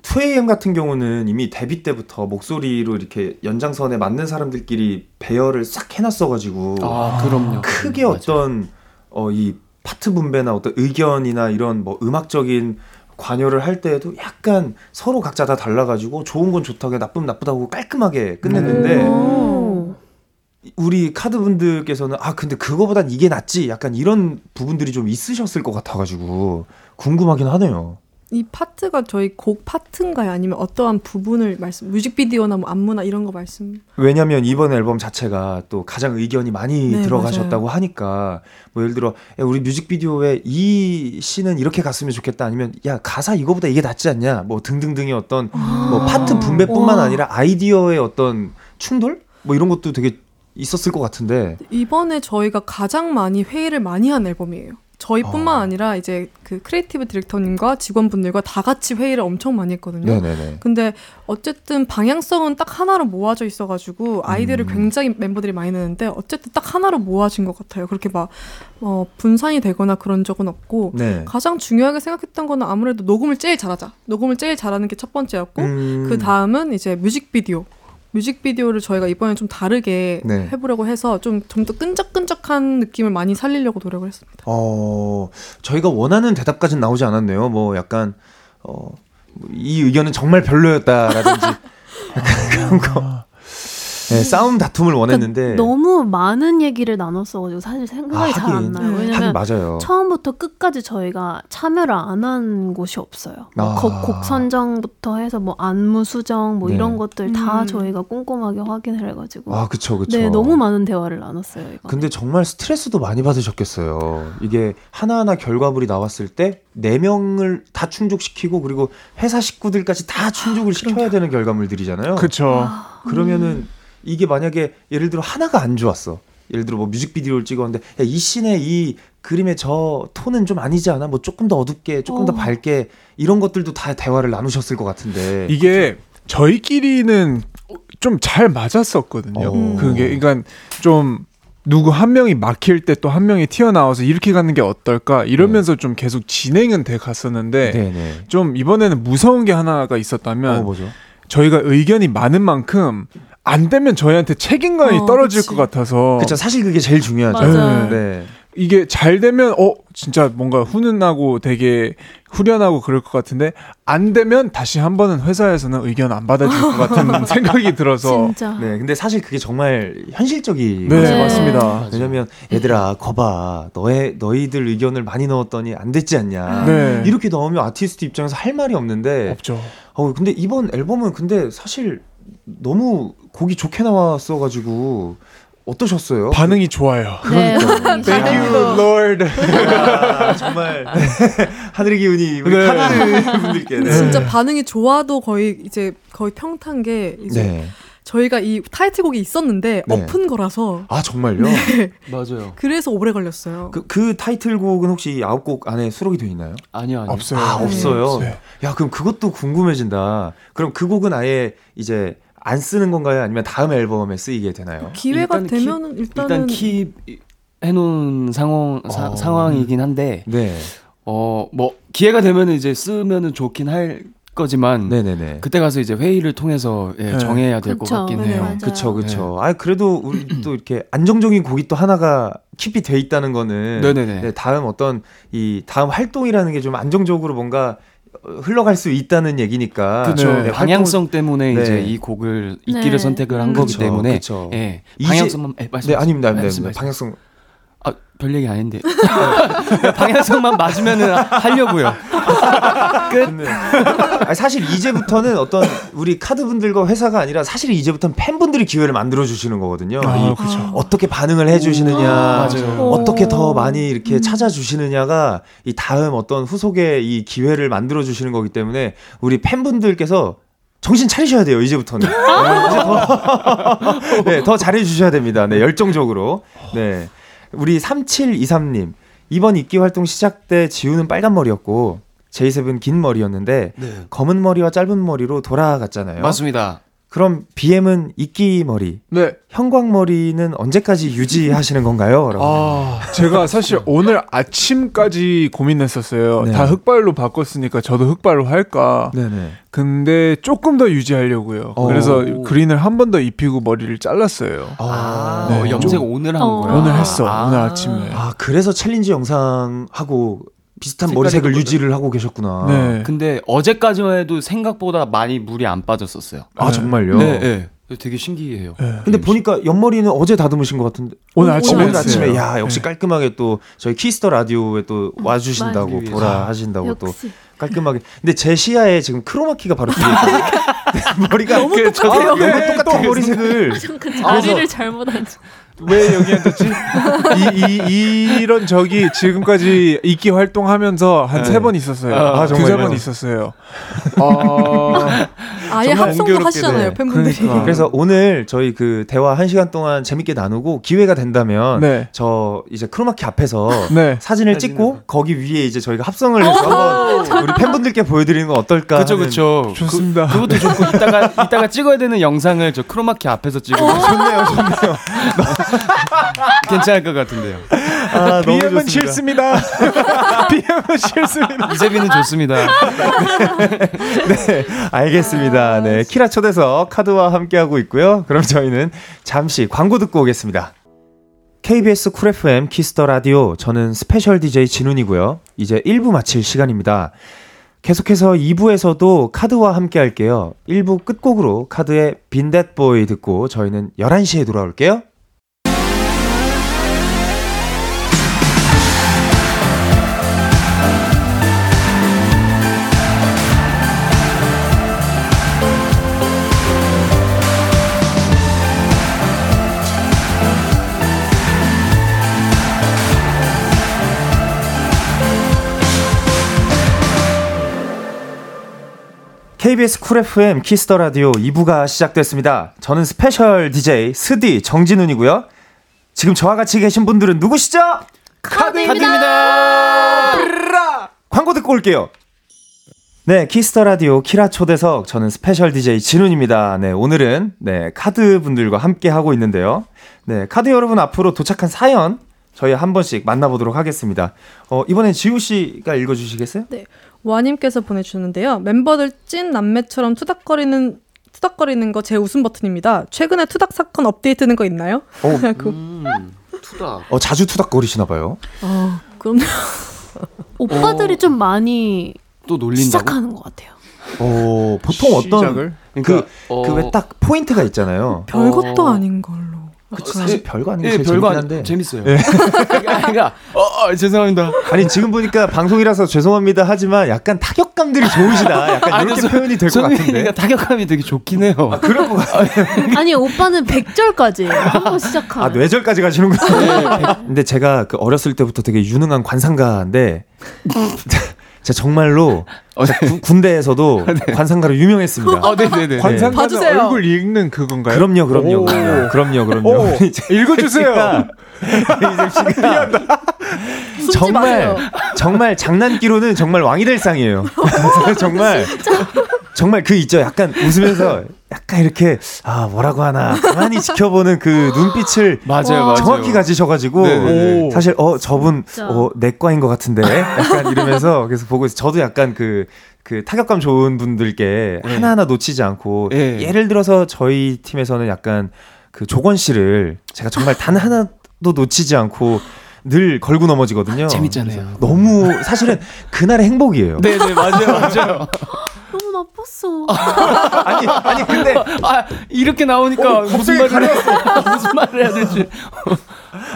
2AM 같은 경우는 이미 데뷔 때부터 목소리로 이렇게 연장선에 맞는 사람들끼리 배열을 싹 해놨어가지고 아, 그럼요. 크게 맞아요. 어떤 어, 이 파트 분배나 어떤 의견이나 이런 뭐 음악적인 관여를 할 때에도 약간 서로 각자 다 달라가지고 좋은 건 좋다고 나쁘면 나쁘다고 깔끔하게 끝냈는데 오. 우리 카드 분들께서는 아 근데 그거보단 이게 낫지 약간 이런 부분들이 좀 있으셨을 것 같아가지고 궁금하긴 하네요. 이 파트가 저희 곡 파트인가요? 아니면 어떠한 부분을 말씀, 뮤직비디오나 뭐 안무나 이런 거 말씀? 왜냐면 이번 앨범 자체가 또 가장 의견이 많이 네, 들어가셨다고 맞아요. 하니까 뭐 예를 들어 야, 우리 뮤직비디오에 이 씬은 이렇게 갔으면 좋겠다 아니면 야 가사 이거보다 이게 낫지 않냐 뭐 등등등의 어떤 뭐 파트 분배뿐만 와. 아니라 아이디어의 어떤 충돌 뭐 이런 것도 되게 있었을 것 같은데 이번에 저희가 가장 많이 회의를 많이 한 앨범이에요. 저희뿐만 아. 아니라 이제 그 creative director님과 직원분들과 다 같이 회의를 엄청 많이 했거든요. 네네네 근데 어쨌든 방향성은 딱 하나로 모아져 있어가지고 아이디어를 음. 굉장히 멤버들이 많이 내는데 어쨌든 딱 하나로 모아진 것 같아요. 그렇게 막 어, 분산이 되거나 그런 적은 없고 네 가장 중요하게 생각했던 거는 아무래도 녹음을 제일 잘하자. 녹음을 제일 잘하는 게 첫 번째였고 음. 그 다음은 이제 뮤직비디오. 뮤직비디오를 저희가 이번에 좀 다르게 네. 해보려고 해서 좀 좀 더 끈적끈적한 느낌을 많이 살리려고 노력을 했습니다. 어, 저희가 원하는 대답까지는 나오지 않았네요. 뭐 약간 어, 뭐이 의견은 정말 별로였다라든지 약간 그런 거. 네, 싸움 다툼을 원했는데 그러니까 너무 많은 얘기를 나눴어가지고 사실 생각이 아, 잘안 하긴. 나요. 왜냐면 맞아요. 처음부터 끝까지 저희가 참여를 안 한 곳이 없어요. 뭐 아. 곡, 곡 선정부터 해서 뭐 안무 수정 뭐 네. 이런 것들 다 음. 저희가 꼼꼼하게 확인을 해가지고 아, 그쵸, 그쵸. 네 너무 많은 대화를 나눴어요. 이거. 근데 정말 스트레스도 많이 받으셨겠어요. 이게 하나하나 결과물이 나왔을 때 네 명을 다 충족시키고 그리고 회사 식구들까지 다 충족을 시켜야 되는 결과물들이잖아요. 그쵸. 그러면은 이게 만약에 예를 들어 하나가 안 좋았어. 예를 들어 뭐 뮤직비디오를 찍었는데 야, 이 씬의 이 그림의 저 톤은 좀 아니지 않아? 뭐 조금 더 어둡게, 조금 더 어. 밝게 이런 것들도 다 대화를 나누셨을 것 같은데. 이게 저희끼리는 좀 잘 맞았었거든요. 어. 그게 그러니까 좀 누구 한 명이 막힐 때 또 한 명이 튀어나와서 이렇게 가는 게 어떨까 이러면서 좀 계속 진행은 돼 갔었는데 네네. 좀 이번에는 무서운 게 하나가 있었다면 어 뭐죠? 저희가 의견이 많은 만큼 안 되면 저희한테 책임감이 어, 떨어질 그치. 것 같아서 그쵸 사실 그게 제일 중요하죠. 네. 이게 잘 되면 어 진짜 뭔가 훈훈하고 되게 후련하고 그럴 것 같은데 안 되면 다시 한 번은 회사에서는 의견 안 받아줄 것 같은 생각이 들어서 진짜. 네, 근데 사실 그게 정말 현실적이 네, 네. 맞습니다. 왜냐면 얘들아 거봐 너의 너희들 의견을 많이 넣었더니 안 됐지 않냐 네. 이렇게 넣으면 아티스트 입장에서 할 말이 없는데 없죠. 어 근데 이번 앨범은 근데 사실 너무 곡이 좋게 나왔어가지고 어떠셨어요? 반응이 좋아요. 네. Thank you, Lord. 아, 정말 하늘의 기운이 우리 네. 카드 분들께 네. 진짜 반응이 좋아도 거의 이제 거의 평탄 게 이제 네. 저희가 이 타이틀곡이 있었는데 네. 엎은 거라서 아 정말요? 맞아요. 그래서 오래 걸렸어요. 그, 그 타이틀곡은 혹시 이 아홉 곡 안에 수록이 돼 있나요? 아니요, 아니요. 없어요. 아 없어요. 네. 야 그럼 그것도 궁금해진다. 그럼 그 곡은 아예 이제 안 쓰는 건가요? 아니면 다음 앨범에 쓰이게 되나요? 기회가 일단은 되면은 일단은 일단 킵 해놓은 상황 사- 어. 상황이긴 한데 네. 어뭐 기회가 되면은 이제 쓰면은 좋긴 할 거지만 네네네. 그때 가서 이제 회의를 통해서 예, 네. 정해야 될것 그쵸. 같긴 네, 해요. 맞아요. 그쵸 그쵸. 아 그래도 우리 또 이렇게 안정적인 곡이 또 하나가 킵이 돼 있다는 거는 네네네. 네, 다음 어떤 이 다음 활동이라는 게 좀 안정적으로 뭔가 어, 흘러갈 수 있다는 얘기니까. 그렇죠. 네, 방향성 때문에 네. 이제 이 곡을 있기를 네. 선택을 한 음. 거기 그쵸, 때문에 그쵸. 예. 이제- 방향성만 예, 말씀 네 아닙니다. 네, 말씀, 네, 말씀. 방향성 아, 별 얘기 아닌데. 방향성만 맞으면은 하려고요. 근데 아니, 사실 이제부터는 어떤 우리 카드 분들과 회사가 아니라 사실 이제부터는 팬분들이 기회를 만들어 주시는 거거든요. 아, 이 그렇죠. 어떻게 반응을 해 주시느냐, 맞아요. 어떻게 더 오. 많이 이렇게 찾아 주시느냐가 이 다음 어떤 후속의 이 기회를 만들어 주시는 거기 때문에 우리 팬분들께서 정신 차리셔야 돼요 이제부터는. 네, 이제 더, 네, 더 잘해 주셔야 됩니다. 네, 열정적으로. 네, 우리 3723님 이번 ICKY 활동 시작 때 지우는 빨간 머리였고 제이셉은 긴 머리였는데 네. 검은 머리와 짧은 머리로 돌아갔잖아요. 맞습니다. 그럼 BM은 이끼 머리, 네. 형광 머리는 언제까지 유지하시는 건가요? 라고. 아, 제가 사실 오늘 아침까지 고민했었어요. 네. 다 흑발로 바꿨으니까 저도 흑발로 할까. 네네. 근데 조금 더 유지하려고요. 어. 그래서 green을 한 번 더 입히고 머리를 잘랐어요. 아, 네, 어, 염색 오늘 한 어. 거예요. 오늘 했어. 아. 오늘 아침에. 아, 그래서 challenge 영상 하고 비슷한 머리색을 유지를 하고 계셨구나. 네. 근데 어제까지만 해도 생각보다 많이 물이 안 빠졌었어요. 아, 정말요? 네, 네. 되게 신기해요. 네. 근데 보니까 옆머리는 어제 다듬으신 것 같은데. 오늘 아침에 오늘 아침에. 야 역시 네. 깔끔하게 또 저희 키스 더 라디오에 또 와주신다고 맞아요. 보라 하신다고 또 역시. 깔끔하게. 근데 제 시야에 지금 크로마키가 바로 뒤에. 머리가 너무 그, 저- 똑같아요. 너무 똑같은 머리색을. 그 자리를 잘못 앉아. 왜 여기 앉았지? 이, 이, 이런 적이 지금까지 인기 활동하면서 한 네. 세번 있었어요. 아, 두세? 번 있었어요. 어, 아예 합성도 하시잖아요 네. 팬분들이. 그러니까. 그래서 오늘 저희 그 대화 한 시간 동안 재밌게 나누고 기회가 된다면 네. 저 이제 크로마키 앞에서 네. 사진을 찍고 거기 위에 이제 저희가 합성을 해서 한번 우리 팬분들께 보여드리는 건 어떨까? 그쵸, 하는- 그쵸. 좋습니다. 그, 그것도 좋고, 이따가, 이따가 찍어야 되는 영상을 저 크로마키 앞에서 찍으면 좋네요, 좋네요. 괜찮을 것 같은데요. 아, 너무 BM은. 싫습니다. BM은 싫습니다. 제이셉은 좋습니다. 네, 알겠습니다. 네, 키라 초대석 KARD와 함께하고 있고요. 그럼 저희는 잠시 광고 듣고 오겠습니다. KBS Cool FM 키스 더 라디오 저는 스페셜 DJ 진운이고요. 이제 1부 마칠 시간입니다. 계속해서 2부에서도 KARD와 함께 할게요. 1부 끝곡으로 KARD의 Been That Boy 듣고 저희는 11시에 돌아올게요. KBS Cool FM 키스 더 라디오 2부가 시작됐습니다. 저는 스페셜 DJ 스디 정진운이고요. 지금 저와 같이 계신 분들은 누구시죠? KARD입니다. 광고 듣고 올게요. 네, 키스 더 라디오 키라 초대석 저는 스페셜 DJ 진운입니다. 네, 오늘은 네, KARD 분들과 함께 하고 있는데요. 네, KARD 여러분 앞으로 도착한 사연 저희 한 번씩 만나보도록 하겠습니다. 어, 이번엔 지우 씨가 읽어 주시겠어요? 와님께서 보내주셨는데요. 멤버들 찐 남매처럼 투닥거리는 투닥거리는 거 제 웃음 버튼입니다. 최근에 투닥 사건 업데이트는 거 있나요? 어, 그, 음. 투다. 어, 자주 투닥거리시나 봐요. 아, 그럼 오빠들이 좀 많이 또 놀린다고? 시작하는 것 같아요. 어, 보통 어떤 시작을? 그러니까, 그 어, 그왜딱 포인트가 있잖아요. 별것도 어. 아닌 걸로. 그치, 사실 별거 아닌 게 예, 제일 별거 재밌긴 아니 한데. 재밌어요. 그러니까 어, 어, 죄송합니다. 아니 지금 보니까 방송이라서 죄송합니다 하지만 약간 타격감들이 좋으시다. 약간 아니, 이렇게 저- 표현이 될 것 같은데. 그러니까 타격감이 되게 좋긴 해요. 그럴 것 같아. 아니 오빠는 100절까지 한번 시작하면 아 뇌절까지 가시는구나. 근데 제가 그 어렸을 때부터 되게 유능한 관상가인데 제가 정말로 제가 구- 군대에서도 관상가로 유명했습니다. 어, 네네네. 관상가는 봐주세요. 얼굴 읽는 그건가요? 그럼요, 그럼요, 오. 그럼요, 그럼요, 그럼요. 오, 읽어주세요. 이제 씨가 정말. 정말 장난기로는 정말 왕이 될 상이에요. 정말 정말 그 있죠. 약간 웃으면서 약간 이렇게 아 뭐라고 하나 가만히 지켜보는 그 눈빛을 맞아요, 맞아요. 정확히 가지셔가지고 네네네. 사실 어 저분 진짜. 어 내과인 것 같은데 약간 이러면서 계속 보고 있어. 저도 약간 그그 타격감 좋은 분들께 네. 하나하나 놓치지 않고 네. 예를 들어서 저희 팀에서는 약간 그 조건 씨를 제가 정말 단 하나도 놓치지 않고 늘 걸고 넘어지거든요. 재밌잖아요. 너무 사실은 그날의 행복이에요. 네 네 맞아요 맞아요. 너무 나빴어. 아니 아니 근데 아 이렇게 나오니까 무슨 말을 해야 무슨 말을 해야 될지.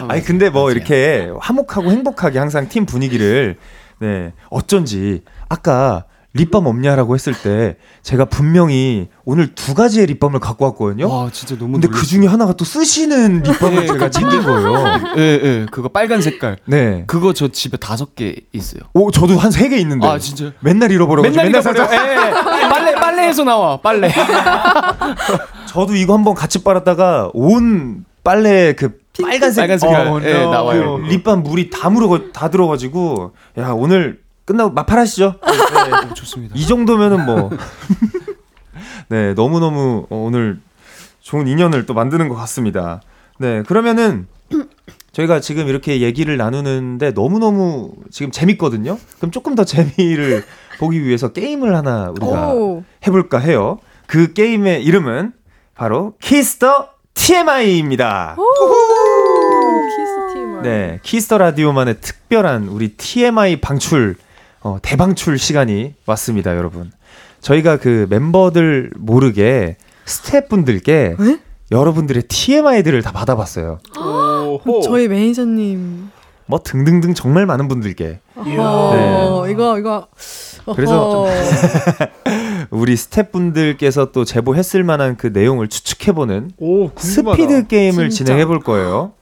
아니 근데 뭐 이렇게 화목하고 행복하게 항상 팀 분위기를 네 어쩐지 아까 립밤 없냐라고 했을 때 제가 분명히 오늘 두 가지의 립밤을 갖고 왔거든요. 와 진짜 너무 근데 그 중에 하나가 또 쓰시는 립밤을 네, 제가 챙긴 거예요. 예, 예, 그거 빨간 색깔. 네. 그거 저 집에 다섯 개 있어요. 오 저도 한 세 개 있는데. 아, 진짜요? 맨날 잃어버려가지고 맨날 맨날 잃어버려. 예, 예. 빨래 빨래에서 나와 빨래. 저도 이거 한번 같이 빨았다가 온 빨래 그 빨간색 빨간 색깔. 어, 예, no. 나와요. 그 립밤 물이 다 물어 다 들어가지고 야 오늘 끝나고 맞팔하시죠. 네. 좋습니다. 이 정도면은 뭐 네, 너무너무 어, 오늘 좋은 인연을 또 만드는 것 같습니다. 네, 그러면은 저희가 지금 이렇게 얘기를 나누는데 너무너무 지금 재밌거든요. 그럼 조금 더 재미를 보기 위해서 게임을 하나 우리가 오. 해볼까 해요. 그 게임의 이름은 바로 키스 더 TMI입니다. 키스 팀. 네, 키스 더 라디오만의 특별한 우리 TMI 방출, 어, 대방출 시간이 왔습니다, 여러분. 저희가 그 멤버들 모르게 스태프분들께 네? 여러분들의 TMI들을 다 받아봤어요. 저희 매니저님. 뭐 등등등 정말 많은 분들께 어, 이거 이거. 네. 그래서. 우리 스태프분들께서 또 제보했을 만한 그 내용을 추측해보는 오. 스피드 게임을 진짜. 진행해 볼 거예요.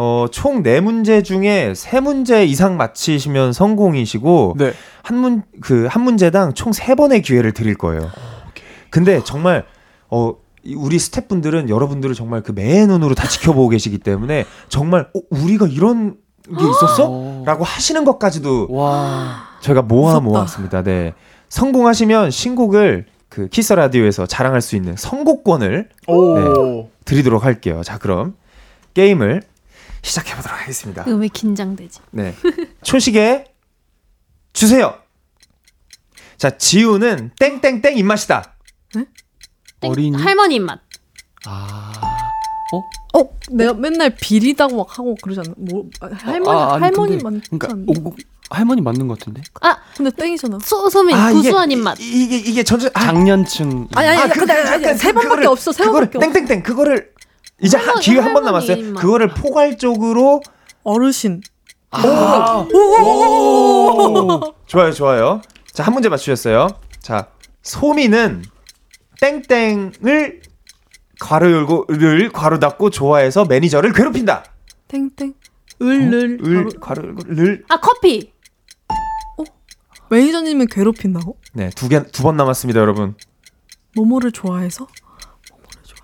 어, 총 네 문제 중에 세 문제 이상 맞히시면 성공이시고 네. 한문 그 한 문제당 총 세 번의 기회를 드릴 거예요. 근데 정말 어 이- 우리 스태프분들은 여러분들을 정말 그 매의 눈으로 다 지켜보고 계시기 때문에 정말 어, 우리가 이런 게 있었어? 라고 하시는 것까지도 와. 저희가 모아 무섭다. 모았습니다. 네. 성공하시면 신곡을 그 키스 라디오에서 자랑할 수 있는 선곡권을 오. 드리도록 할게요. 자, 그럼 게임을 시작해 보도록 하겠습니다. 왜 긴장되지? 네. 초식에 주세요. 자, 지우는 땡땡땡 입맛이다. 땡, 어린이? 할머니 입맛. 아. 어, 내가 맨날 비리다고 막 하고 그러지 않나? 뭐 아, 할머니 아, 아니, 할머니 근데, 맞지 그러니까? 오, 할머니 맞는 것 같은데. 아 근데 땡이잖아. 소, 소민 아, 이게- 구수한 입맛. 이- 이게 이게 전체 아, 장년층. 아니 아니 아, 그- 근데 그- 아니, 약간 세 번밖에 그거를- 없어. 세 번밖에 없어. 땡땡땡 그거를 이제 한 할머니, 기회 한 번 남았어요. 입맛. 그거를 포괄적으로 어르신. 아. 좋아요, 좋아요. 자, 한 문제 맞추셨어요. 자, 소미는 땡땡을 괄호 열고 를 괄호 닫고 좋아해서 매니저를 괴롭힌다. 땡땡. 을을 을 바로- 괄호 열고 를 아 커피. 매니저님은 괴롭힌다고? 네, 두 개 두 번 남았습니다, 여러분. 모모를 좋아해서?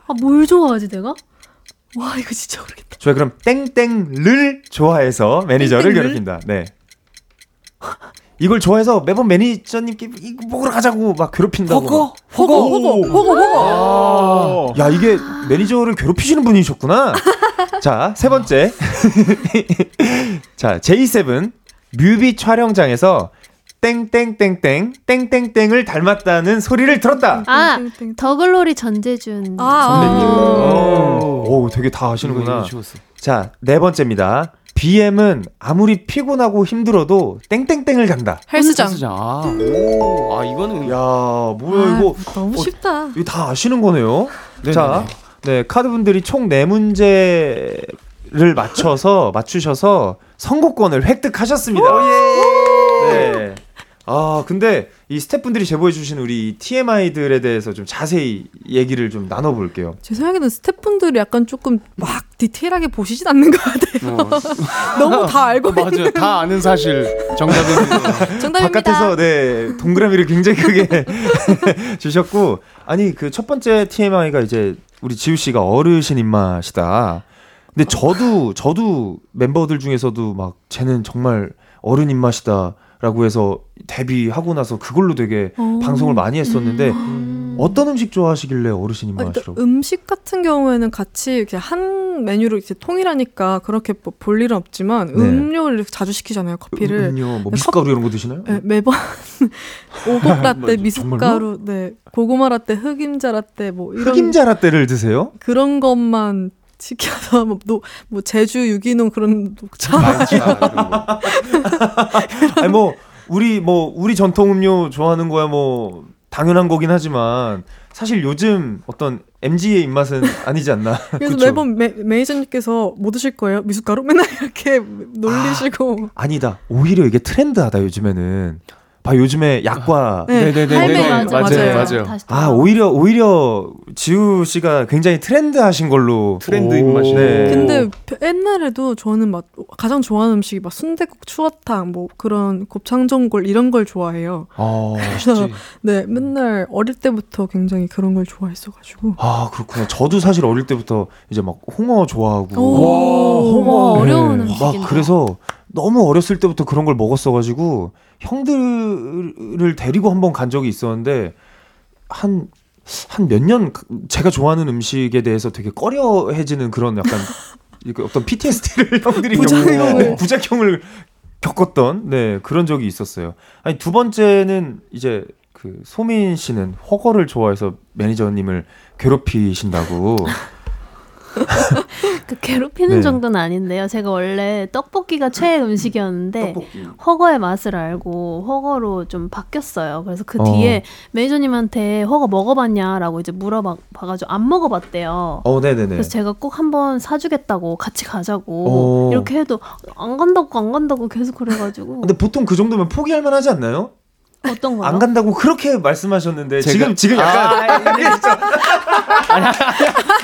아뭘 좋아하지 내가? 와 이거 진짜 모르겠다. 저희 그럼 땡땡를 좋아해서 매니저를 땡땡를? 괴롭힌다. 네. 이걸 좋아해서 매번 매니저님께 이거 먹으러 가자고 막 괴롭힌다고. 허거? 호거 호거 호거 호거. 야, 이게 매니저를 괴롭히시는 분이셨구나. 자, 세 번째. 자, J7 뮤비 촬영장에서 땡땡땡땡 땡땡땡을 닮았다는 소리를 들었다. 아. 더글로리 전재준. 아, 선배님. 아. 오, 되게 다 아시는구나. 자, 네 번째입니다. BM은 아무리 피곤하고 힘들어도 땡땡땡을 간다. 헬스장. 헬스장. 아, 오. 아 이거는 야, 뭐야 아, 이거 너무 어, 쉽다. 이거 다 아시는 거네요. 네네네. 자, 네 카드 분들이 총 네 문제를 맞춰서 맞추셔서 선곡권을 획득하셨습니다. 네. 아 근데 이 스태프분들이 제보해 주신 우리 TMI들에 대해서 좀 자세히 얘기를 좀 나눠 볼게요. 제 생각에는 스태프분들이 약간 조금 막 디테일하게 보시진 않는 것 같아요. 어, 너무 다 알고 어, 맞아요. 다 아는 사실 정답은 정답입니다. 바깥에서 네 동그라미를 굉장히 크게 주셨고 아니 그 첫 번째 TMI가 이제 우리 지우 씨가 어르신 입맛이다. 근데 저도 저도 멤버들 중에서도 막 쟤는 정말 어른 입맛이다 라고 해서 데뷔하고 나서 그걸로 되게 어. 방송을 많이 했었는데 음. 어떤 음식 좋아하시길래 어르신 아, 입맛이라고? 음식 같은 경우에는 같이 이렇게 한 메뉴로 이렇게 통일하니까 그렇게 뭐 볼 일은 없지만 네. 음료를 자주 시키잖아요 커피를 음 료 뭐 미숫가루 이런 거 드시나요? 네, 매번 오곡 라떼. 미숫가루 네 고구마 라떼 흑임자 라떼 뭐 이런 흑임자 라떼를 드세요? 그런 것만 시켜서 뭐, 노, 뭐 제주 유기농 그런 녹차 아니 뭐 우리 뭐 우리 전통 음료 좋아하는 거야 뭐 당연한 거긴 하지만 사실 요즘 어떤 MZ의 입맛은 아니지 않나. 그래서? 매번 매, 매니저님께서 뭐 드실 거예요? 미숫가루 맨날 이렇게 놀리시고 아니다. 오히려 이게 트렌드하다 요즘에는. 봐 요즘에 약과 네, 네네네. 할매 네, 맞아, 맞아요, 맞아요. 맞아요. 아. 오히려 오히려 지우 씨가 굉장히 트렌드하신 걸로 트렌드 오. 입맛이네. 네. 근데 옛날에도 저는 막 가장 좋아하는 음식이 막 순대국 추어탕 뭐 그런 곱창전골 이런 걸 좋아해요. 아, 그래서 네 맨날 어릴 때부터 굉장히 그런 걸 좋아했어가지고 아 그렇구나. 저도 사실 어릴 때부터 이제 막 홍어 좋아하고 오, 홍어 어려운 네. 음식인데. 막 그래서 너무 어렸을 때부터 그런 걸 먹었어가지고 형들을 데리고 한 번 간 적이 있었는데 한 한 몇 년 제가 좋아하는 음식에 대해서 되게 꺼려해지는 그런 약간 어떤 PTSD를 형들이 부작용을. 겪고 부작용을 겪었던 네 그런 적이 있었어요. 아니 두 번째는 이제 그 소민 씨는 허거를 좋아해서 매니저님을 괴롭히신다고. 그 괴롭히는 네. 정도는 아닌데요. 제가 원래 떡볶이가 최애 음식이었는데 허거의 맛을 알고 허거로 좀 바뀌었어요. 그래서 그 어. 뒤에 매니저님한테 허거 먹어봤냐라고 이제 물어봐가지고 안 먹어봤대요. 어, 네네네. 그래서 제가 꼭 한번 사주겠다고 같이 가자고 어. 이렇게 해도 안 간다고 안 간다고 계속 그래가지고 근데 보통 그 정도면 포기할 만하지 않나요? 어떤 거요? 안 간다고 그렇게 말씀하셨는데 제가- 지금 지금 약간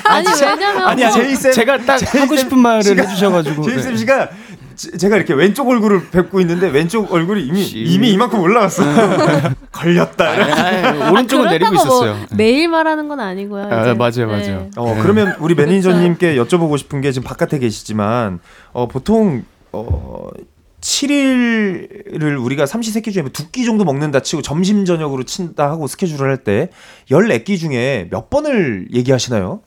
아니 왜냐면 아니야 뭐- 제이쌤 제가 딱 하고 싶은 말을 씨가- 해주셔가지고 제이쌤 네. 씨가 제- 제가 이렇게 왼쪽 얼굴을 뵙고 있는데 왼쪽 얼굴이 이미 씨. 이미 이만큼 올라갔어. 걸렸다. 아니, 아니, 오른쪽은 내리고 그렇다고 뭐 있었어요. 매일 말하는 건 아니고요. 아, 이제. 맞아요, 네. 맞아요. 어 그러면 우리 매니저님께 여쭤보고 싶은 게 지금 바깥에 계시지만 어 보통 어 7일을 우리가 삼시세끼 중에 두 끼 정도 먹는다 치고 점심 저녁으로 친다 하고 스케줄을 할 때 14끼 중에 몇 번을 얘기하시나요?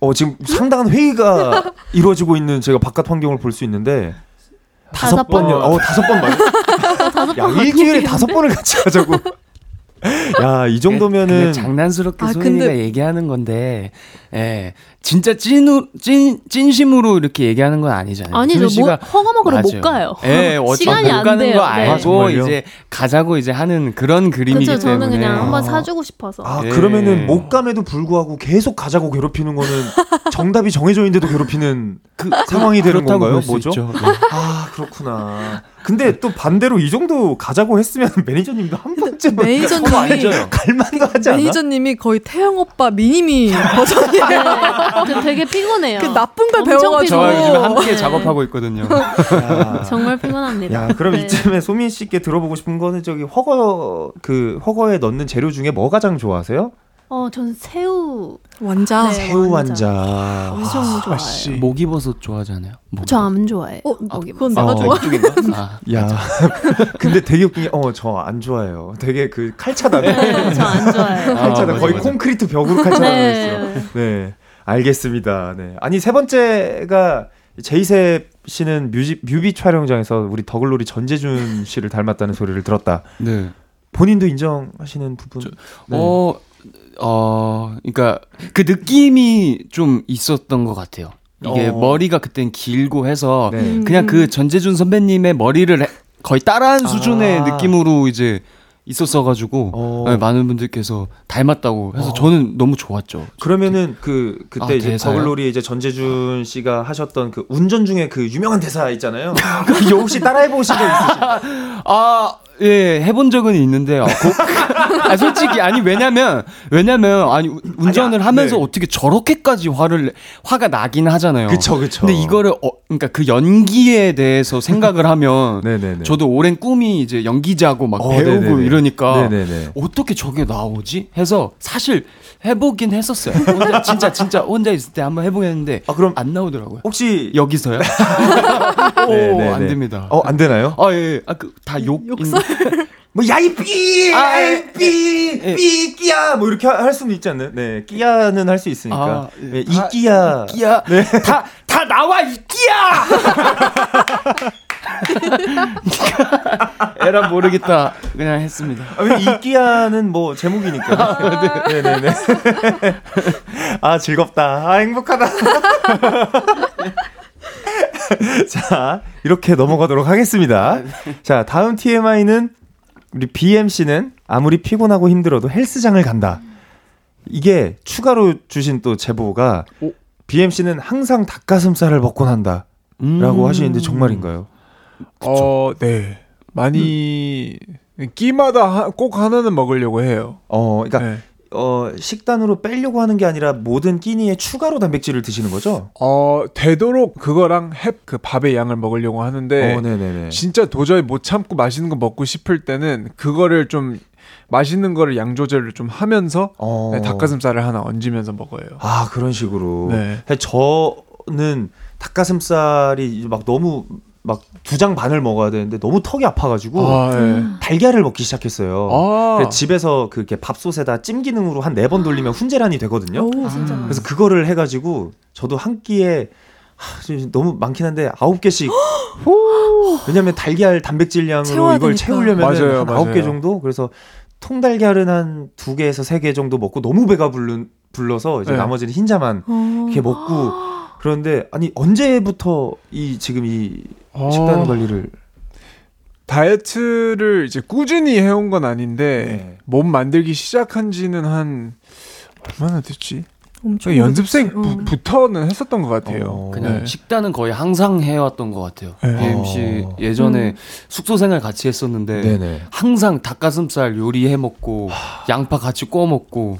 어 지금 상당한 회의가 이루어지고 있는 제가 바깥 환경을 볼 수 있는데 다섯 다섯 번? 번요. 어 다섯 번 맞아. 야 일주일에 다섯 번을 같이 하자고. 야 이 정도면은 장난스럽게 아, 소민이가 근데- 얘기하는 건데, 예, 진짜 찐우, 찐 진심으로 이렇게 얘기하는 건 아니잖아요. 아니죠. 뭐, 씨가 허거 먹으러 못 맞아요. 가요. 예, 어차피 시간이 못안 가는 돼요. 거 네. 아, 알고 정말요? 이제 가자고 이제 하는 그런 그림이기 그렇죠. 때문에. 저는 그냥 한번 아. 사주고 싶어서. 아 예. 그러면은 못 감에도 불구하고 계속 가자고 괴롭히는 거는 정답이 정해져 있는데도 괴롭히는 그 상황이 되는 건가요? 뭐죠? 네. 아 그렇구나. 근데 또 반대로 이 정도 가자고 했으면 매니저님도 한 번쯤 매니저님이 갈만도 하지 않아? 매니저님이 거의 태영 오빠 미니미 버전이에요. 그 되게 피곤해요. 그 나쁜 걸 배워가지고. 요즘 함께 네. 작업하고 있거든요. 야, 정말 피곤합니다. 야, 그럼 네. 이쯤에 소민 씨께 들어보고 싶은 거는 저기 허거 그 허거에 넣는 재료 중에 뭐 가장 좋아하세요? 어, 전 새우 완자. 네. 새우 완자. 완자. 엄청 좋아해요. 씨. 목이버섯 좋아하지 않아요? 저 안 좋아해. 어, 거기 그건 어. 내가 좋아. 아, 야, 근데 되게 웃긴 게, 어, 저 안 좋아해요. 되게 그 칼차다네. 네, 저안 좋아해요. 아, 칼차다. 맞아, 거의 맞아. 콘크리트 벽으로 칼차다고 네. 있어요. 네. 알겠습니다. 네. 아니, 세 번째가 제이셉 씨는 뮤직, 뮤비 촬영장에서 우리 더글로리 전재준 씨를 닮았다는 소리를 들었다. 네. 본인도 인정하시는 부분? 저- 네. 어, 어, 그러니까 그 느낌이 좀 있었던 것 같아요. 이게 어. 머리가 그땐 길고 해서 네. 그냥 그 전재준 선배님의 머리를 해- 거의 따라한 수준의 아. 느낌으로 이제 있었어가지고 어. 네, 많은 분들께서 닮았다고 해서 저는 너무 좋았죠. 그러면은 그 그때 아, 이제? 버글놀이 이제 전재준 씨가 하셨던 그 운전 중에 그 유명한 대사 있잖아요. 그 혹시 따라해 보신 적 있으신가요? 아, 예, 해본 적은 있는데, 아, 고- 아, 솔직히, 아니, 왜냐면, 왜냐면, 아니, 우- 운전을 아니, 아, 하면서 네. 어떻게 저렇게까지 화를, 화가 나긴 하잖아요. 그쵸, 그쵸. 근데 이거를, 어, 그러니까 그 연기에 대해서 생각을 하면, 네네네. 저도 오랜 꿈이 이제 연기자고 막 어, 배우고 네네네. 이러니까, 네네네. 어떻게 저게 나오지? 해서 사실 해보긴 했었어요. 혼자, 진짜, 진짜 혼자 있을 때 한번 해보겠는데, 아 그럼 안 나오더라고요. 혹시 여기서요? 오, 네네네. 안 됩니다. 어안 되나요? 아, 예, 예. 아, 그, 다 욕. 욕설. 뭐 야이 삐, 아, 야이 예. 삐, 예. 삐 끼야 뭐 이렇게 할 수는 있지 않나요? 네, 끼야는 할 수 있으니까. 아, 예. 네, 이 끼야. 끼야. 다, 다 나와, 이 끼야! 에라 모르겠다. 그냥 했습니다. 아, 왜이 끼야는 뭐 제목이니까. 네, 네, 네. 아 즐겁다. 아 행복하다. 자 이렇게 넘어가도록 하겠습니다. 자 다음 TMI는 우리 BMC는 아무리 피곤하고 힘들어도 헬스장을 간다. 이게 추가로 주신 또 제보가 BMC는 항상 닭가슴살을 먹곤 한다. 라고 하시는데 정말인가요? 어, 네. 많이 끼마다 하- 꼭 하나는 먹으려고 해요. 어, 그러니까 네. 어, 식단으로 빼려고 하는 게 아니라 모든 끼니에 추가로 단백질을 드시는 거죠? 어, 되도록 그거랑 햅 그 밥의 양을 먹으려고 하는데 어. 진짜 도저히 못 참고 맛있는 거 먹고 싶을 때는 그거를 좀 맛있는 거를 양 조절을 좀 하면서 어. 네, 닭가슴살을 하나 얹으면서 먹어요. 아 그런 식으로. 네. 저는 닭가슴살이 막 너무 막 두 장 반을 먹어야 되는데 너무 턱이 아파가지고 아, 네. 달걀을 먹기 시작했어요. 아. 그래서 집에서 그게 밥솥에다 찜 기능으로 한 네 번 돌리면 훈제란이 되거든요. 오, 진짜. 그래서 그거를 해가지고 저도 한 끼에 너무 많긴 한데 아홉 개씩. 왜냐면 달걀 단백질량으로 이걸. 채우려면 아홉 개. 정도. 그래서 통달걀은 한 두 개에서 세 개 정도 먹고 너무 배가 불른, 불러서 이제 네. 나머지는 흰자만 어. 이렇게 먹고 그런데 아니 언제부터 이 지금 이 어, 식단 관리를 다이어트를 이제 꾸준히 해온 건 아닌데 네. 몸 만들기 시작한 지는 한 얼마나 됐지? 엄청 연습생부터는 했었던 것 같아요. 어. 그냥 네. 식단은 거의 항상 해왔던 것 같아요. 네. BMC 어. 예전에 숙소 생활 같이 했었는데 네네. 항상 닭가슴살 요리해 먹고 양파 같이 구워 먹고.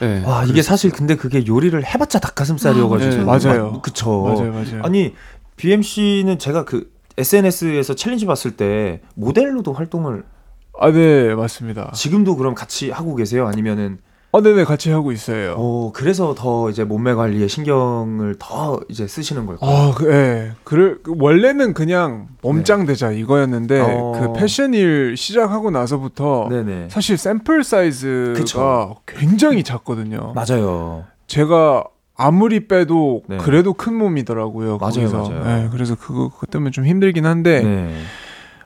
네, 와 이게 사실 근데 그게 요리를 해봤자 닭가슴살이어가지고 네, 맞아요. 마- 그쵸. 맞아요, 맞아요. 아니 BM 씨는 제가 그 SNS에서 챌린지 봤을 때 모델로도 활동을 아, 네, 맞습니다. 지금도 그럼 같이 하고 계세요? 아니면은 어, 네네, 같이 하고 있어요. 어 그래서 더 이제 몸매 관리에 신경을 더 이제 쓰시는 걸까요? 아, 그, 예. 그를 그 원래는 그냥 몸짱 되자 이거였는데 어. 그 패션 일 시작하고 나서부터 네네. 사실 샘플 사이즈가 그쵸. 굉장히 작거든요. 맞아요. 제가 아무리 빼도 네. 그래도 큰 몸이더라고요. 맞아요, 거기서. 맞아요. 예, 그래서 그거 그것 때문에 좀 힘들긴 한데 네.